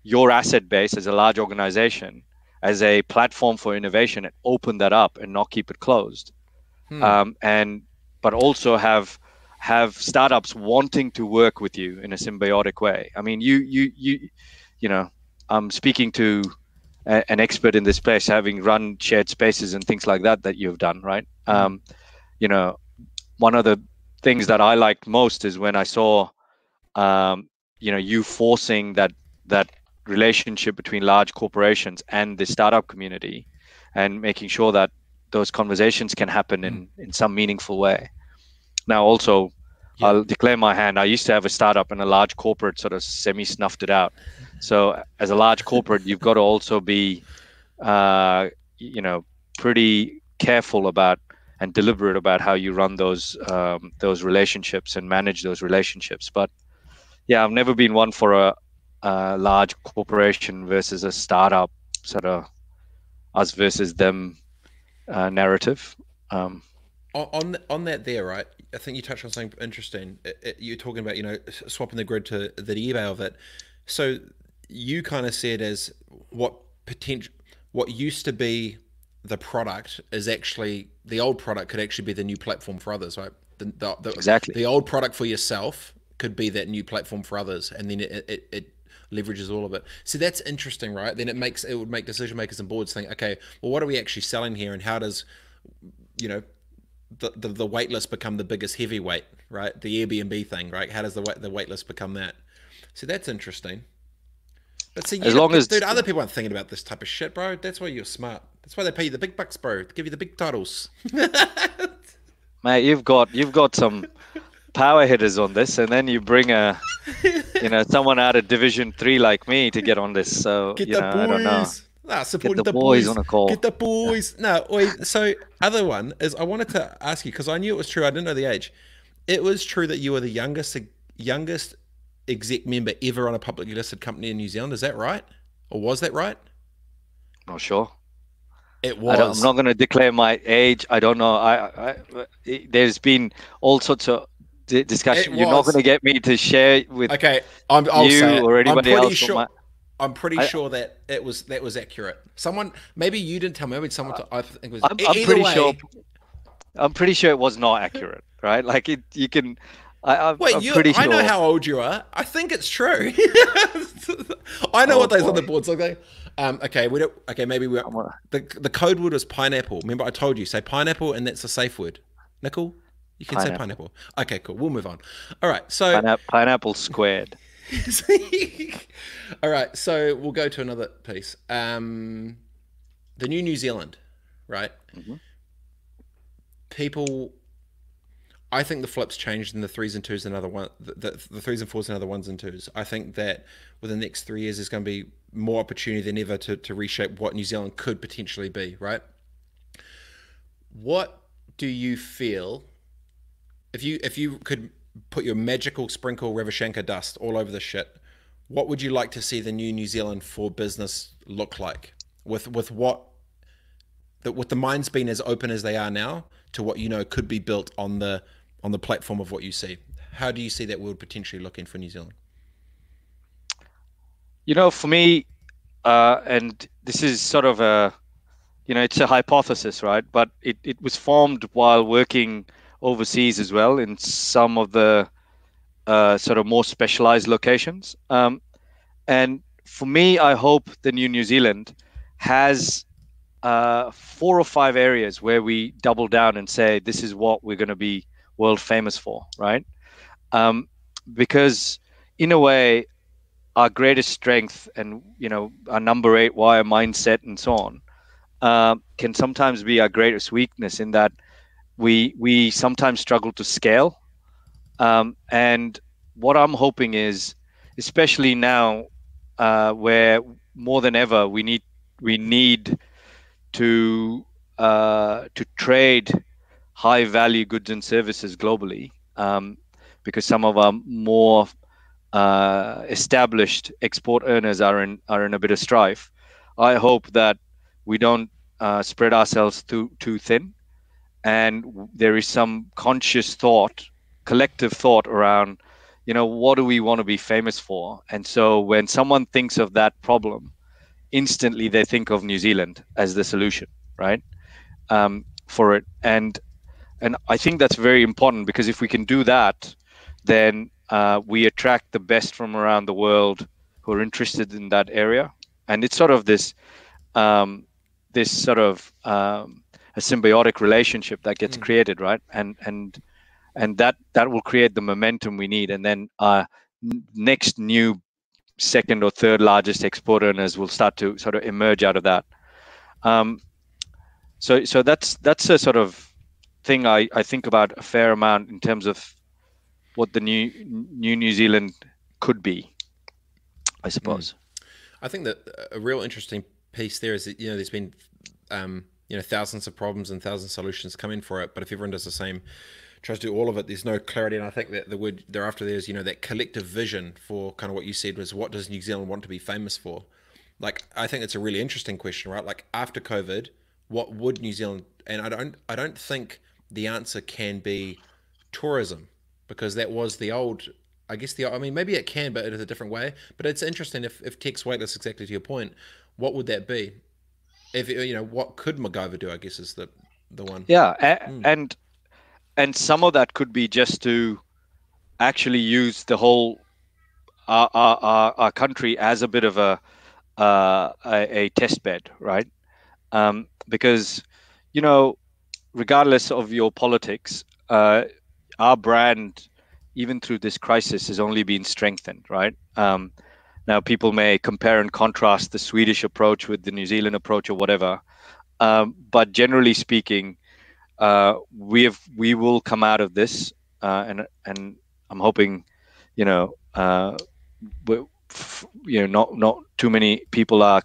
Speaker 2: your asset base as a large organization as a platform for innovation and open that up and not keep it closed. Hmm. Um, and but also have have startups wanting to work with you in a symbiotic way. I mean, you you you you know, I'm speaking to a, an expert in this place, having run shared spaces and things like that that you've done, right? Hmm. Um, you know, one of the things that I liked most is when I saw um, you know you forcing that that relationship between large corporations and the startup community and making sure that those conversations can happen in mm. in some meaningful way now also yeah. i'll declare my hand i used to have a startup and a large corporate sort of semi snuffed it out so as a large corporate you've got to also be uh, you know pretty careful about and deliberate about how you run those um, those relationships and manage those relationships but yeah i've never been one for a, a large corporation versus a startup sort of us versus them uh, narrative. Um,
Speaker 1: on on that there, right? I think you touched on something interesting. It, it, you're talking about you know swapping the grid to the eBay of it. So you kind of said as what potential, what used to be the product is actually the old product could actually be the new platform for others, right? The, the, the,
Speaker 2: exactly.
Speaker 1: The old product for yourself could be that new platform for others, and then it, it, it leverages all of it. So that's interesting, right? Then it makes it would make decision makers and boards think, okay, well, what are we actually selling here, and how does you know the, the, the wait list become the biggest heavyweight, right? The Airbnb thing, right? How does the the wait list become that? So that's interesting. But see, as long as dude, other people aren't thinking about this type of shit, bro. That's why you're smart. That's why they pay you the big bucks, bro. To give you the big titles.
Speaker 2: Mate, you've got you've got some power hitters on this, and then you bring a, you know, someone out of Division Three like me to get on this. So
Speaker 1: get
Speaker 2: you know,
Speaker 1: boys. I don't know. Nah, support the, the boys. boys. on a call. Get the boys. No, wait. So other one is I wanted to ask you because I knew it was true. I didn't know the age. It was true that you were the youngest youngest exec member ever on a publicly listed company in New Zealand. Is that right, or was that right?
Speaker 2: Not sure.
Speaker 1: It was.
Speaker 2: I am not going to declare my age. I don't know. I, I, there's been all sorts of discussion. You're not going to get me to share with
Speaker 1: okay. I'm, I'll you or anybody I'm else. Sure, my... I'm pretty I, sure that it was that was accurate. Someone maybe you didn't tell me. Maybe someone. I think it was.
Speaker 2: I'm, I'm pretty way, sure. I'm pretty sure it was not accurate. Right? Like it, you can. I, am
Speaker 1: Wait,
Speaker 2: you, sure.
Speaker 1: I know how old you are. I think it's true. I know oh, what those boy. on the boards look like. Um, okay, we don't. Okay, maybe we. The the code word was pineapple. Remember, I told you say pineapple, and that's a safe word. Nikhil. You can pineapple. say pineapple. Okay, cool. We'll move on. All right. So
Speaker 2: Pineapple, pineapple squared.
Speaker 1: All right. So we'll go to another piece. Um, the new New Zealand, right? Mm-hmm. People, I think the flips changed in the threes and twos, another one. The, the, the threes and fours, and other ones and twos. I think that within the next three years, there's going to be more opportunity than ever to to reshape what New Zealand could potentially be. Right. What do you feel if you if you could put your magical sprinkle Ravishankar dust all over the shit, what would you like to see the new New Zealand for business look like? With with what that with the minds being as open as they are now to what you know could be built on the on the platform of what you see. How do you see that world potentially looking for New Zealand?
Speaker 2: You know, for me, uh, and this is sort of a, you know, it's a hypothesis, right? But it, it was formed while working overseas as well in some of the uh, sort of more specialized locations. Um, and for me, I hope the new New Zealand has uh, four or five areas where we double down and say this is what we're going to be world famous for, right? Um, because in a way, our greatest strength and you know our number eight wire mindset and so on uh, can sometimes be our greatest weakness in that we we sometimes struggle to scale. Um, and what I'm hoping is, especially now, uh, where more than ever we need we need to uh, to trade high value goods and services globally, um, because some of our more uh, established export earners are in are in a bit of strife. I hope that we don't uh, spread ourselves too too thin, and there is some conscious thought collective thought around you know what do we want to be famous for? And so when someone thinks of that problem instantly they think of new zealand as the solution right? Um, for it. And and i think that's very important because if we can do that then uh, we attract the best from around the world who are interested in that area. And it's sort of this um, this sort of um, a symbiotic relationship that gets mm. created, right? And and and that that will create the momentum we need. And then our next new second or third largest export earners will start to sort of emerge out of that. Um, so so that's that's a sort of thing I, I think about a fair amount in terms of what the new new New Zealand could be, I suppose. Mm.
Speaker 1: I think that a real interesting piece there is that you know there's been um, you know thousands of problems and thousands of solutions come in for it, but if everyone does the same tries to do all of it, there's no clarity. And I think that the word thereafter there's you know that collective vision for kind of what you said was what does New Zealand want to be famous for? Like I think it's a really interesting question, right? Like after COVID, what would New Zealand? And I don't I don't think the answer can be tourism because that was the old. I guess the I mean maybe it can, but it is a different way. But it's interesting if if tech's weightless, exactly to your point. What would that be? If you know what could MacGyver do? I guess is the the one.
Speaker 2: Yeah, mm. and and some of that could be just to actually use the whole our our, our country as a bit of a uh, a, a, test bed, right? Um, because you know, regardless of your politics, uh, our brand, even through this crisis, has only been strengthened, right? Um, now, people may compare and contrast the Swedish approach with the New Zealand approach or whatever, um, but generally speaking, uh, we have we will come out of this, uh, and and I'm hoping, you know, uh, you know, not not too many people are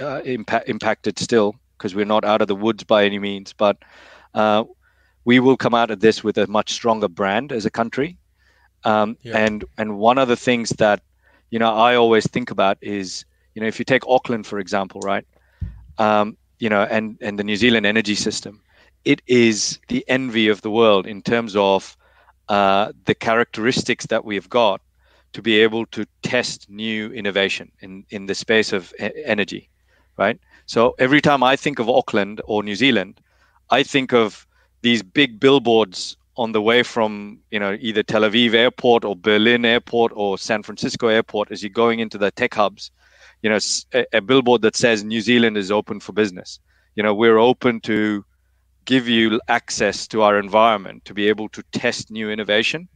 Speaker 2: uh, impact, impacted still because we're not out of the woods by any means, but uh, we will come out of this with a much stronger brand as a country. Um, yeah. And and one of the things that you know I always think about is you know if you take Auckland for example, right? Um, you know, and and the New Zealand energy system it is the envy of the world in terms of uh, the characteristics that we have got to be able to test new innovation in, in the space of energy, right? So every time I think of Auckland or New Zealand, I think of these big billboards on the way from you know either Tel Aviv airport or Berlin airport or San Francisco airport as you're going into the tech hubs, you know a, a billboard that says New Zealand is open for business. You know we're open to give you access to our environment to be able to test new innovation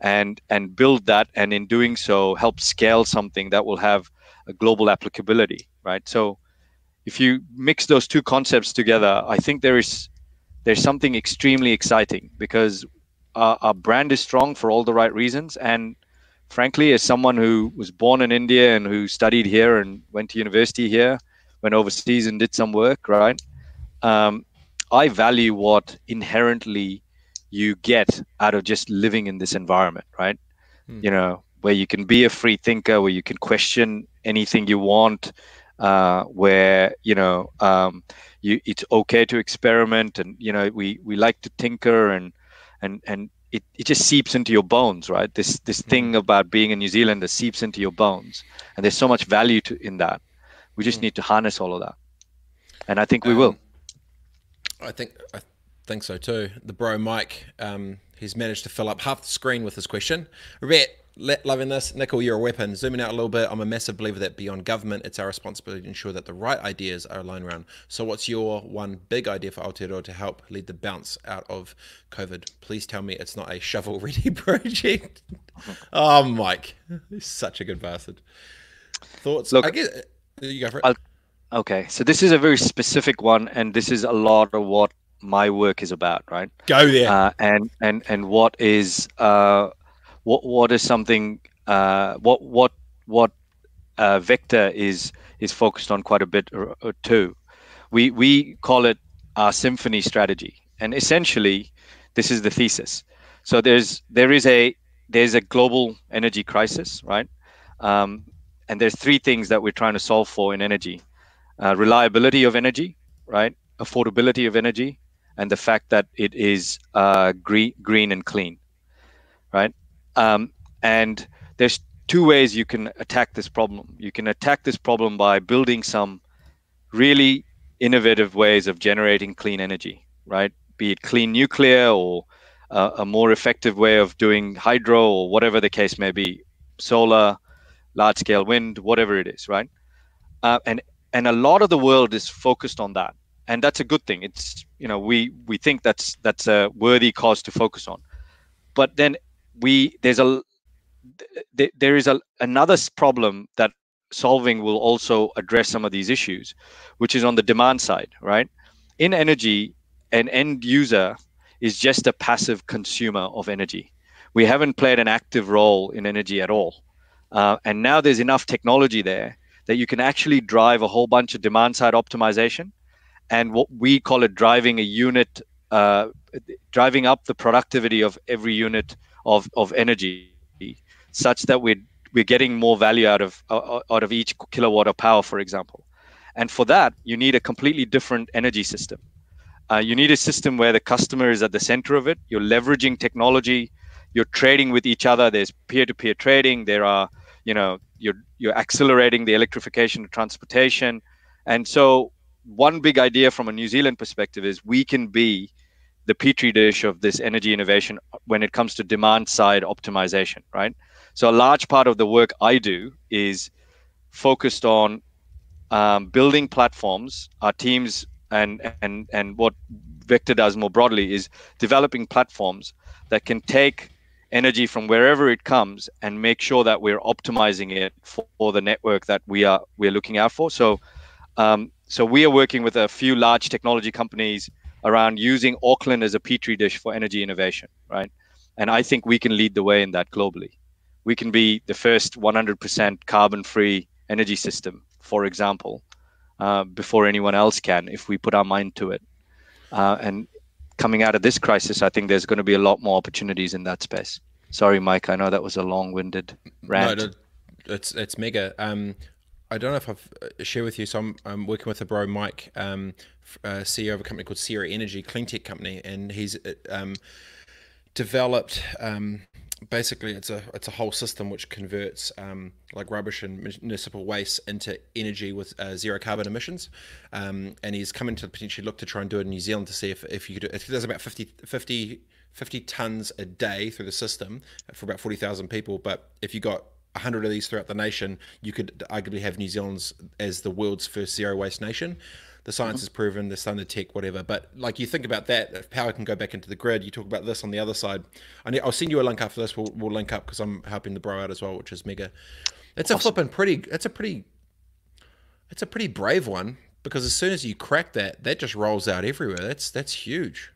Speaker 2: and and build that and in doing so help scale something that will have a global applicability right so if you mix those two concepts together i think there is there's something extremely exciting because our, our brand is strong for all the right reasons and frankly as someone who was born in india and who studied here and went to university here went overseas and did some work right um, I value what inherently you get out of just living in this environment, right? Mm. You know, where you can be a free thinker, where you can question anything you want, uh, where you know um, you it's okay to experiment, and you know we we like to tinker and and and it, it just seeps into your bones, right? This this mm. thing about being a New Zealander seeps into your bones, and there's so much value to in that. We just mm. need to harness all of that, and I think we um, will.
Speaker 1: I think I think so too. The bro Mike, um, he's managed to fill up half the screen with his question. Ret, loving this. Nikhil, you're a weapon. Zooming out a little bit, I'm a massive believer that beyond government, it's our responsibility to ensure that the right ideas are aligned around. So, what's your one big idea for Aotearoa to help lead the bounce out of COVID? Please tell me it's not a shovel ready project. oh, Mike, such a good bastard. Thoughts?
Speaker 2: Look, I guess you go for it. I'll, Okay, so this is a very specific one, and this is a lot of what my work is about, right?
Speaker 1: Go there.
Speaker 2: Uh, and and and what is uh, what what is something uh, what what what uh, Vector is is focused on quite a bit or, or too. We we call it our symphony strategy, and essentially, this is the thesis. So there's there is a there's a global energy crisis, right? Um, and there's three things that we're trying to solve for in energy uh, reliability of energy, right? Affordability of energy, and the fact that it is uh, green, green and clean, right? Um, and there's two ways you can attack this problem. You can attack this problem by building some really innovative ways of generating clean energy, right? Be it clean nuclear or uh, a more effective way of doing hydro or whatever the case may be, solar, large scale wind, whatever it is, right? Uh, and and a lot of the world is focused on that and that's a good thing it's you know we we think that's that's a worthy cause to focus on but then we there's a th- there is a, another problem that solving will also address some of these issues, which is on the demand side, right? In energy, an end user is just a passive consumer of energy. We haven't played an active role in energy at all. Uh, and now there's enough technology there that you can actually drive a whole bunch of demand side optimization and what we call it driving a unit, uh, driving up the productivity of every unit of, of energy such that we're we're getting more value out of uh, out of each kilowatt of power, for example. And for that, you need a completely different energy system. Uh, you need a system where the customer is at the center of it. You're leveraging technology. You're trading with each other. There's peer-to-peer trading. There are, you know, you're you're accelerating the electrification of transportation. And so, one big idea from a New Zealand perspective is we can be the petri dish of this energy innovation when it comes to demand side optimization, right? So a large part of the work I do is focused on um, building platforms. Our teams and and and what Vector does more broadly is developing platforms that can take energy from wherever it comes and make sure that we're optimizing it for, for the network that we are we're looking out for. So um, so we are working with a few large technology companies around using Auckland as a petri dish for energy innovation, right? And I think we can lead the way in that globally we can be the first 100% carbon free energy system, for example, uh, before anyone else can if we put our mind to it. Uh, and coming out of this crisis, I think there's going to be a lot more opportunities in that space. Sorry, Mike. I know that was a long-winded rant. No,
Speaker 1: it's it's mega. Um, I don't know if I've uh, shared with you. So I'm, I'm working with a bro, Mike, um, uh, CEO of a company called Sierra Energy, clean tech company, and he's uh, um, developed um, basically it's a it's a whole system which converts um, like rubbish and municipal waste into energy with uh, zero carbon emissions um, and he's coming to potentially look to try and do it in New Zealand to see if, if you could if there's about 50, 50, 50 tons a day through the system for about 40,000 people but if you got 100 of these throughout the nation you could arguably have New Zealand's as the world's first zero waste nation the science is proven, the sun, the tech, whatever. But like you think about that, if power can go back into the grid, you talk about this on the other side. I need, I'll send you a link after this. We'll, we'll link up because I'm helping the bro out as well, which is mega. It's awesome. a flipping pretty. It's a pretty. It's a pretty brave one because as soon as you crack that, that just rolls out everywhere. That's that's huge.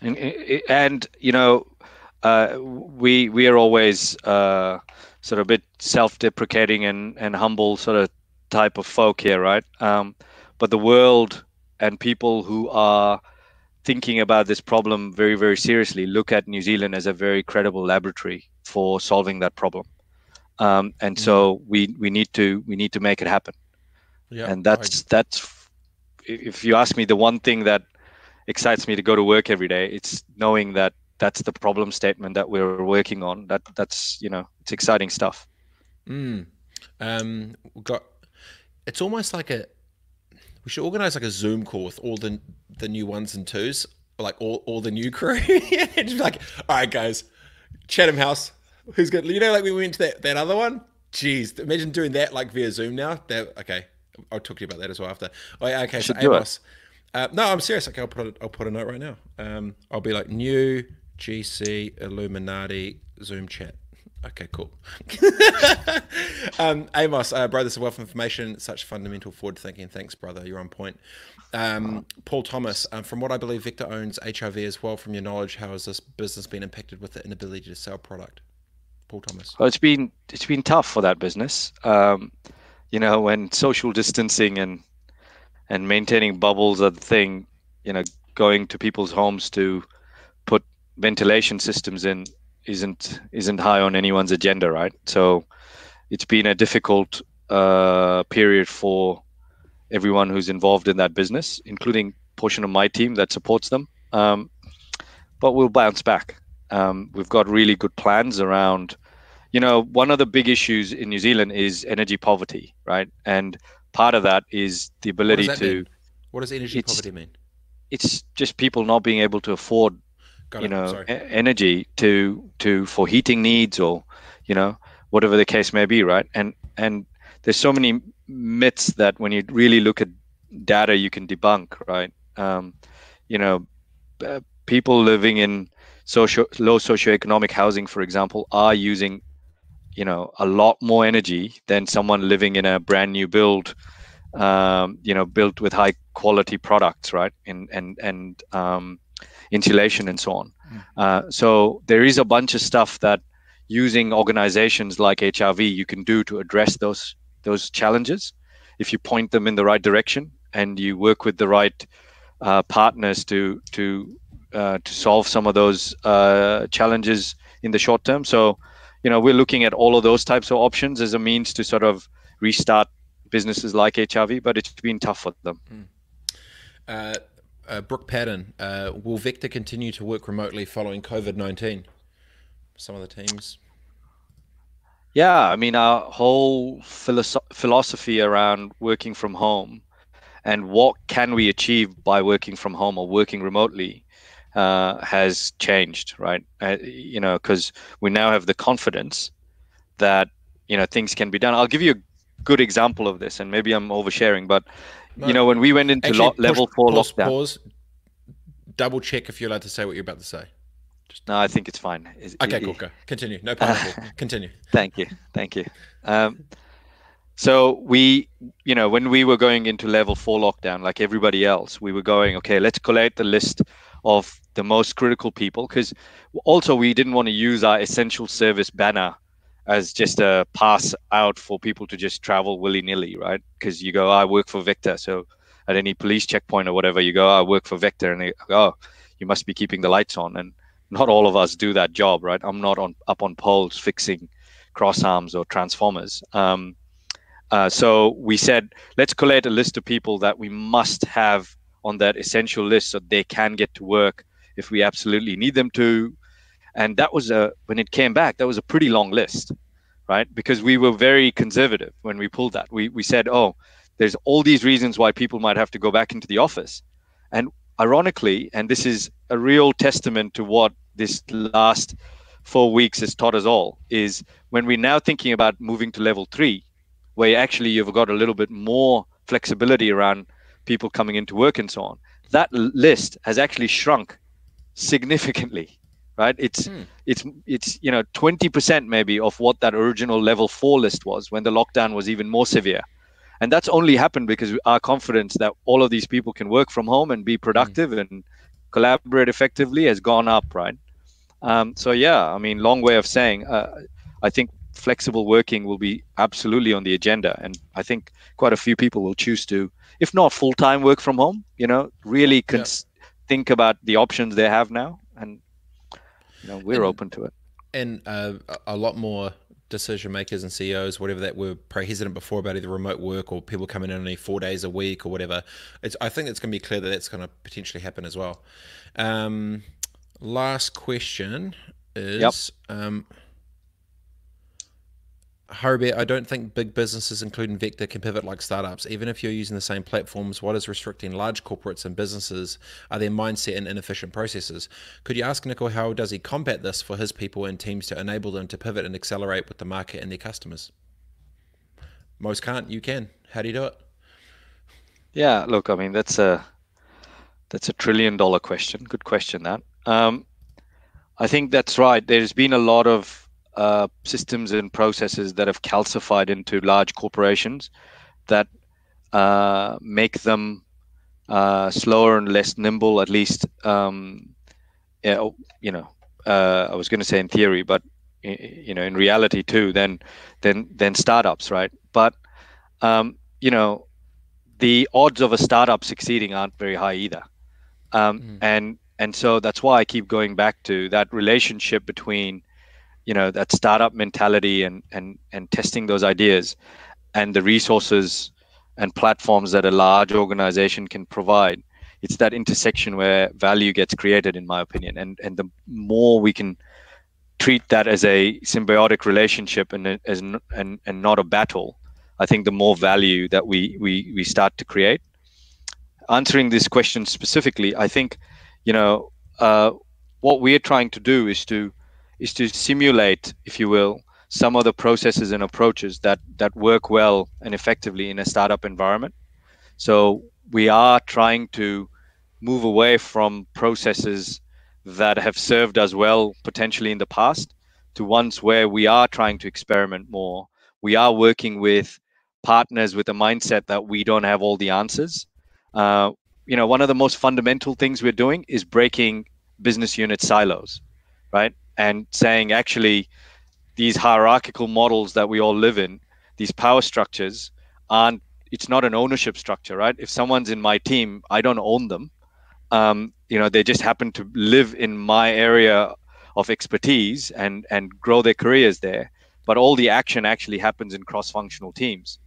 Speaker 2: And, and you know, uh, we we are always uh, sort of a bit self-deprecating and and humble sort of type of folk here, right? Um, but the world and people who are thinking about this problem very, very seriously look at New Zealand as a very credible laboratory for solving that problem. Um, and mm so we we need to we need to make it happen. Yeah, and that's I... that's if you ask me the one thing that excites me to go to work every day, it's knowing that that's the problem statement that we're working on. That that's you know it's exciting stuff.
Speaker 1: Mm. Um, got it's almost like a we should organize like a Zoom call with all the the new ones and twos, like all, all the new crew. Just like, all right, guys, Chatham House, who's good? You know, like we went to that, that other one. Jeez, imagine doing that like via Zoom now. That okay, I'll talk to you about that as well after. Oh, yeah, okay, so Amos. Uh, no, I'm serious. Okay, I'll put a, I'll put a note right now. Um, I'll be like new GC Illuminati Zoom chat. Okay, cool. um, Amos, uh, brother, this is wealth information, such fundamental forward thinking. Thanks, brother. You're on point. Um, Paul Thomas, um, from what I believe, Vector owns HRV as well. From your knowledge, how has this business been impacted with the inability to sell product? Paul Thomas.
Speaker 2: Well, it's been it's been tough for that business. Um, you know, when social distancing and and maintaining bubbles are the thing. You know, going to people's homes to put ventilation systems in isn't isn't high on anyone's agenda, right? So it's been a difficult uh, period for everyone who's involved in that business, including portion of my team that supports them. Um, but we'll bounce back. Um, we've got really good plans around. You know, one of the big issues in New Zealand is energy poverty, right? And part of that is the ability
Speaker 1: what
Speaker 2: to.
Speaker 1: Mean? What does energy poverty mean?
Speaker 2: It's just people not being able to afford Got you it. know energy to to for heating needs or you know whatever the case may be right? And and there's so many myths that when you really look at data you can debunk right? Um, you know uh, people living in social low socioeconomic housing for example are using you know a lot more energy than someone living in a brand new build um, you know built with high quality products right? And and and um, insulation and so on mm. uh, so there is a bunch of stuff that using organizations like hrv you can do to address those those challenges if you point them in the right direction and you work with the right uh, partners to to uh, to solve some of those uh, challenges in the short term so you know we're looking at all of those types of options as a means to sort of restart businesses like HRV, but it's been tough for them. Mm.
Speaker 1: Uh, Brooke Patton, uh, will Vector continue to work remotely following COVID 19? Some of the teams.
Speaker 2: Yeah, I mean, our whole philosoph- philosophy around working from home and what can we achieve by working from home or working remotely uh, has changed, right? Uh, you know, because we now have the confidence that you know things can be done. I'll give you a good example of this, and maybe I'm oversharing, but no, you know, when we went into actually, lo- level four pause, lockdown, pause,
Speaker 1: double check if you're allowed to say what you're about to say.
Speaker 2: Just... No, I think it's fine.
Speaker 1: Is, okay, cool. Go. Continue. No pineapple. Continue.
Speaker 2: Thank you. Thank you. Um, so we, you know, when we were going into level four lockdown, like everybody else, we were going, okay, let's collate the list of the most critical people, because also we didn't want to use our essential service banner as just a pass out for people to just travel willy nilly, right? Because you go, I work for Vector. So at any police checkpoint or whatever, you go, I work for Vector. And they go, oh, you must be keeping the lights on. And not all of us do that job, right? I'm not on up on poles fixing cross arms or transformers. Um, uh, so we said, let's collate a list of people that we must have on that essential list so they can get to work if we absolutely need them to and that was a when it came back that was a pretty long list right? Because we were very conservative when we pulled that. We we said oh there's all these reasons why people might have to go back into the office. And ironically and this is a real testament to what this last four weeks has taught us all is when we're now thinking about moving to level three where actually you've got a little bit more flexibility around people coming into work and so on that list has actually shrunk significantly right it's hmm. it's it's you know 20% maybe of what that original level 4 list was when the lockdown was even more severe and that's only happened because our confidence that all of these people can work from home and be productive hmm. and collaborate effectively has gone up right um, so yeah i mean long way of saying uh, i think flexible working will be absolutely on the agenda and i think quite a few people will choose to if not full-time work from home you know really cons- yeah. think about the options they have now and know, we're and, open to it.
Speaker 1: And uh, a lot more decision makers and CEOs, whatever that were hesitant before about either remote work or people coming in only four days a week or whatever. It's, I think it's going to be clear that that's going to potentially happen as well. Um, last question is. Yep. Um, Haribe, I don't think big businesses, including Vector, can pivot like startups. Even if you're using the same platforms, what is restricting large corporates and businesses are their mindset and inefficient processes. Could you ask Nico how does he combat this for his people and teams to enable them to pivot and accelerate with the market and their customers? Most can't. You can. How do you do it?
Speaker 2: Yeah, look, I mean that's a that's a trillion dollar question. Good question. That um, I think that's right. There's been a lot of uh, systems and processes that have calcified into large corporations that uh, make them uh, slower and less nimble, at least, um, you know, uh, I was going to say in theory, but you know, in reality too, than than than startups, right? But um, you know, the odds of a startup succeeding aren't very high either, um, mm. and and so that's why I keep going back to that relationship between you know that startup mentality and and and testing those ideas and the resources and platforms that a large organization can provide. It's that intersection where value gets created in my opinion. And and the more we can treat that as a symbiotic relationship and as and and not a battle i think the more value that we we we start to create. Answering this question specifically i think you know uh, what we're trying to do is to is to simulate, if you will, some of the processes and approaches that that work well and effectively in a startup environment. So we are trying to move away from processes that have served us well potentially in the past to ones where we are trying to experiment more. We are working with partners with a mindset that we don't have all the answers. Uh, you know, one of the most fundamental things we're doing is breaking business unit silos, right? And saying actually, these hierarchical models that we all live in, these power structures, aren't. It's not an ownership structure, right? If someone's in my team, I don't own them. Um, you know, they just happen to live in my area of expertise and and grow their careers there. But all the action actually happens in cross-functional teams,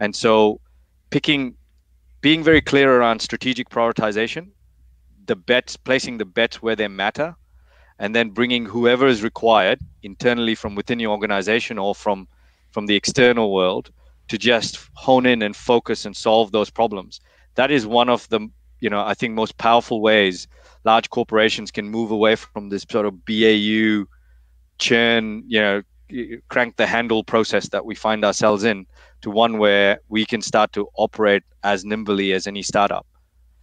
Speaker 2: and so picking being very clear around strategic prioritization, the bets, placing the bets where they matter, and then bringing whoever is required internally from within your organization or from from the external world to just hone in and focus and solve those problems. That is one of the you know I think most powerful ways large corporations can move away from this sort of BAU churn, you know, crank the handle process that we find ourselves in to one where we can start to operate as nimbly as any startup.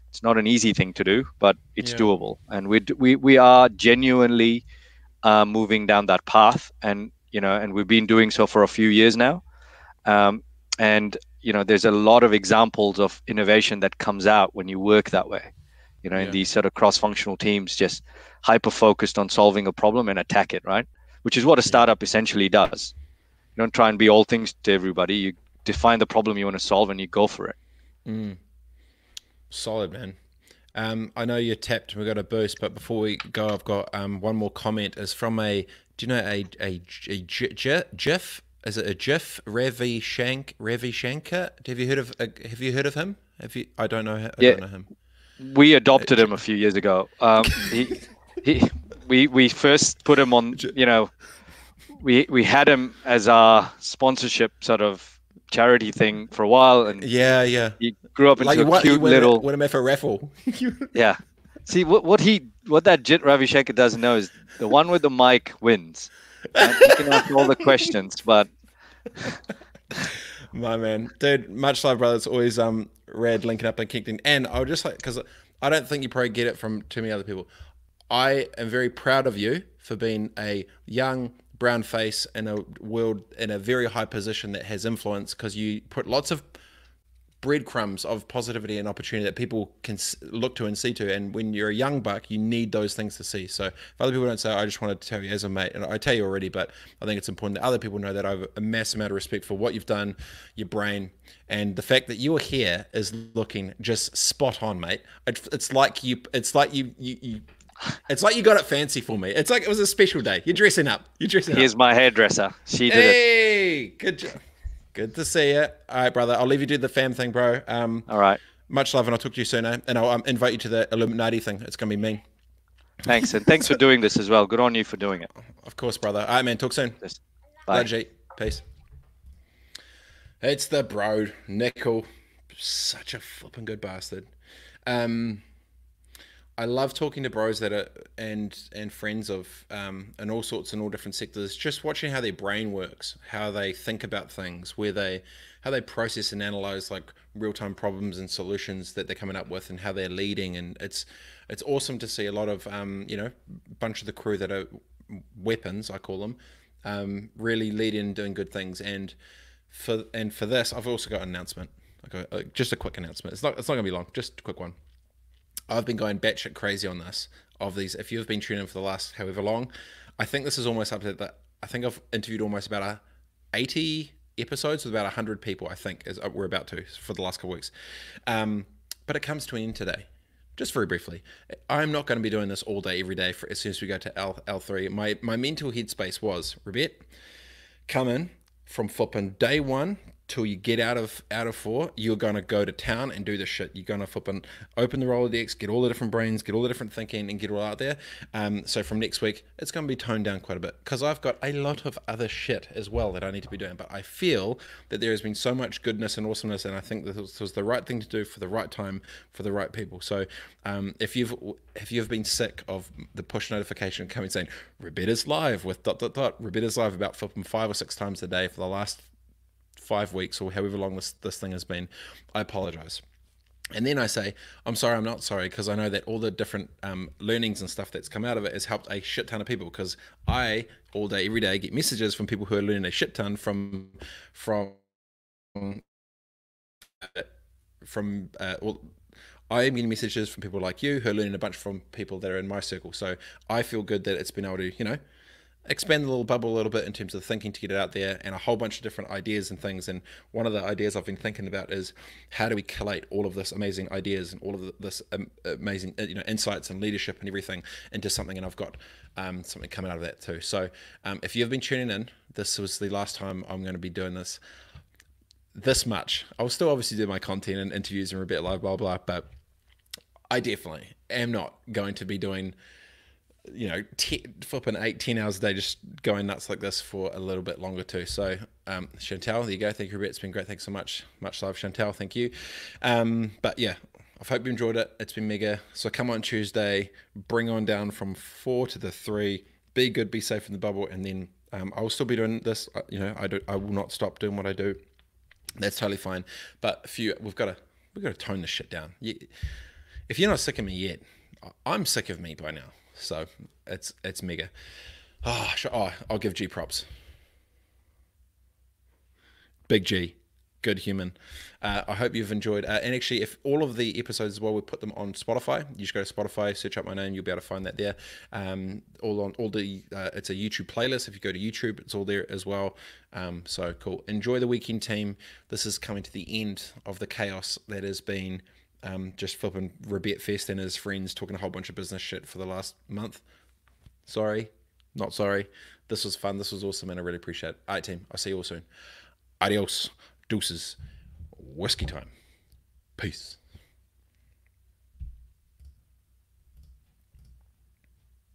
Speaker 2: It's not an easy thing to do, but it's yeah. doable, and we we we are genuinely uh, moving down that path, and you know, and we've been doing so for a few years now, um, and you know, there's a lot of examples of innovation that comes out when you work that way. You know, yeah. in these sort of cross-functional teams, just hyper focused on solving a problem and attack it, right? Which is what a startup essentially does. You don't try and be all things to everybody. You define the problem you want to solve and you go for it.
Speaker 1: Mm. Solid, man. Um, I know you're tapped. and We've got a boost, but before we go, I've got um, one more comment. Is from a. Do you know a a, a, a GIF? Is it a GIF? Ravi Shank Ravi Shankar. Have you heard of? Uh, have you heard of him? Have you? I don't know. I
Speaker 2: yeah.
Speaker 1: don't know him.
Speaker 2: We adopted him a few years ago. Um, he, he, we we first put him on. You know, we we had him as our sponsorship sort of charity thing for a while, and
Speaker 1: yeah, yeah,
Speaker 2: he grew up into like, a what, cute little.
Speaker 1: Win him for a raffle.
Speaker 2: yeah, see what what he what that Jit Ravi Shankar doesn't know is the one with the mic wins. And he can ask all the questions, but
Speaker 1: my man, dude, much love, brother. It's always um rad linking up and kicking. And I would just like because I don't think you probably get it from too many other people. I am very proud of you for being a young brown face in a world in a very high position that has influence because you put lots of breadcrumbs of positivity and opportunity that people can look to and see to. And when you're a young buck, you need those things to see. So if other people don't say, I just wanted to tell you as a mate, and I tell you already, but I think it's important that other people know that I have a massive amount of respect for what you've done, your brain, and the fact that you're here is looking just spot on, mate. It's like you, it's like you, you, you it's like you got it fancy for me. It's like it was a special day. You're dressing up. You're dressing up.
Speaker 2: Here's
Speaker 1: up.
Speaker 2: my hairdresser. She did hey,
Speaker 1: it. Hey, good job. Good to see you. All right, brother. I'll leave you do the fam thing, bro. Um,
Speaker 2: All right.
Speaker 1: Much love, and I'll talk to you soon. Eh? And I'll um, invite you to the Illuminati thing. It's gonna be mean.
Speaker 2: Thanks, and thanks for doing this as well. Good on you for doing it.
Speaker 1: Of course, brother. All right, man. Talk soon.
Speaker 2: Yes. Bye.
Speaker 1: Bye, Peace. It's the bro, Nikhil. Such a flipping good bastard. Um, I love talking to bros that are and and friends of um, in all sorts and all different sectors. Just watching how their brain works, how they think about things, where they how they process and analyze like real time problems and solutions that they're coming up with, and how they're leading. And it's it's awesome to see a lot of um, you know bunch of the crew that are weapons, I call them, um, really leading and doing good things. And for and for this, I've also got an announcement. Okay, just a quick announcement. It's not it's not gonna be long. Just a quick one. I've been going batshit crazy on this. Of these, if you've been tuning in for the last however long, I think this is almost up to that. I think I've interviewed almost about a 80 episodes with about 100 people. I think is we're about to for the last couple weeks. Um, but it comes to an end today. Just very briefly, I'm not going to be doing this all day, every day. For as soon as we go to L L3, my my mental headspace was, Rebet, come in from flipping day one till you get out of out of four, you're gonna go to town and do the shit. You're gonna flip and open the Rolodex, get all the different brains, get all the different thinking, and get it all out there. Um, so from next week, it's gonna be toned down quite a bit because I've got a lot of other shit as well that I need to be doing. But I feel that there has been so much goodness and awesomeness, and I think this was the right thing to do for the right time for the right people. So um, if you've if you've been sick of the push notification coming saying Rebettas live with dot dot dot Rebettas live about flipping five or six times a day for the last five weeks or however long this, this thing has been, I apologize. And then I say, I'm sorry, I'm not sorry, because I know that all the different um, learnings and stuff that's come out of it has helped a shit ton of people. Because I, all day, every day, get messages from people who are learning a shit ton from, from, from, uh, all, I am getting messages from people like you who are learning a bunch from people that are in my circle. So I feel good that it's been able to, you know, expand the little bubble a little bit in terms of thinking to get it out there and a whole bunch of different ideas and things. And one of the ideas I've been thinking about is how do we collate all of this amazing ideas and all of this amazing, uh, you know, insights and leadership and everything into something. And I've got um, something coming out of that too. So um, if you've been tuning in, this was the last time I'm going to be doing this this much. I'll still obviously do my content and interviews and a bit blah blah, blah, but I definitely am not going to be doing, you know, t- flipping eight, 10 hours a day, just going nuts like this for a little bit longer too. So, um, Chantel, there you go. Thank you, Robert. It's been great. Thanks so much. Much love, Chantel. Thank you. Um, but yeah, I hope you enjoyed it. It's been mega. So come on Tuesday, bring on down from four to the three. Be good, be safe in the bubble, and then um, I will still be doing this. Uh, you know, I do. I will not stop doing what I do. That's totally fine. But a few, we've got to we've got to tone this shit down. You, if you're not sick of me yet, I'm sick of me by now. So it's it's mega. Oh, oh I'll give G props. Big G, good human. Uh, I hope you've enjoyed. Uh, and actually, if all of the episodes as well, we put them on Spotify. You just go to Spotify, search up my name, you'll be able to find that there. Um, all on all the. Uh, it's a YouTube playlist. If you go to YouTube, it's all there as well. Um, so cool. Enjoy the weekend, team. This is coming to the end of the chaos that has been um, just flipping Rebet Fest and his friends talking a whole bunch of business shit for the last month. Sorry, not sorry. This was fun. This was awesome, and I really appreciate it. All right, team. I'll see you all soon. Adios. Deuces. Whiskey time. Peace.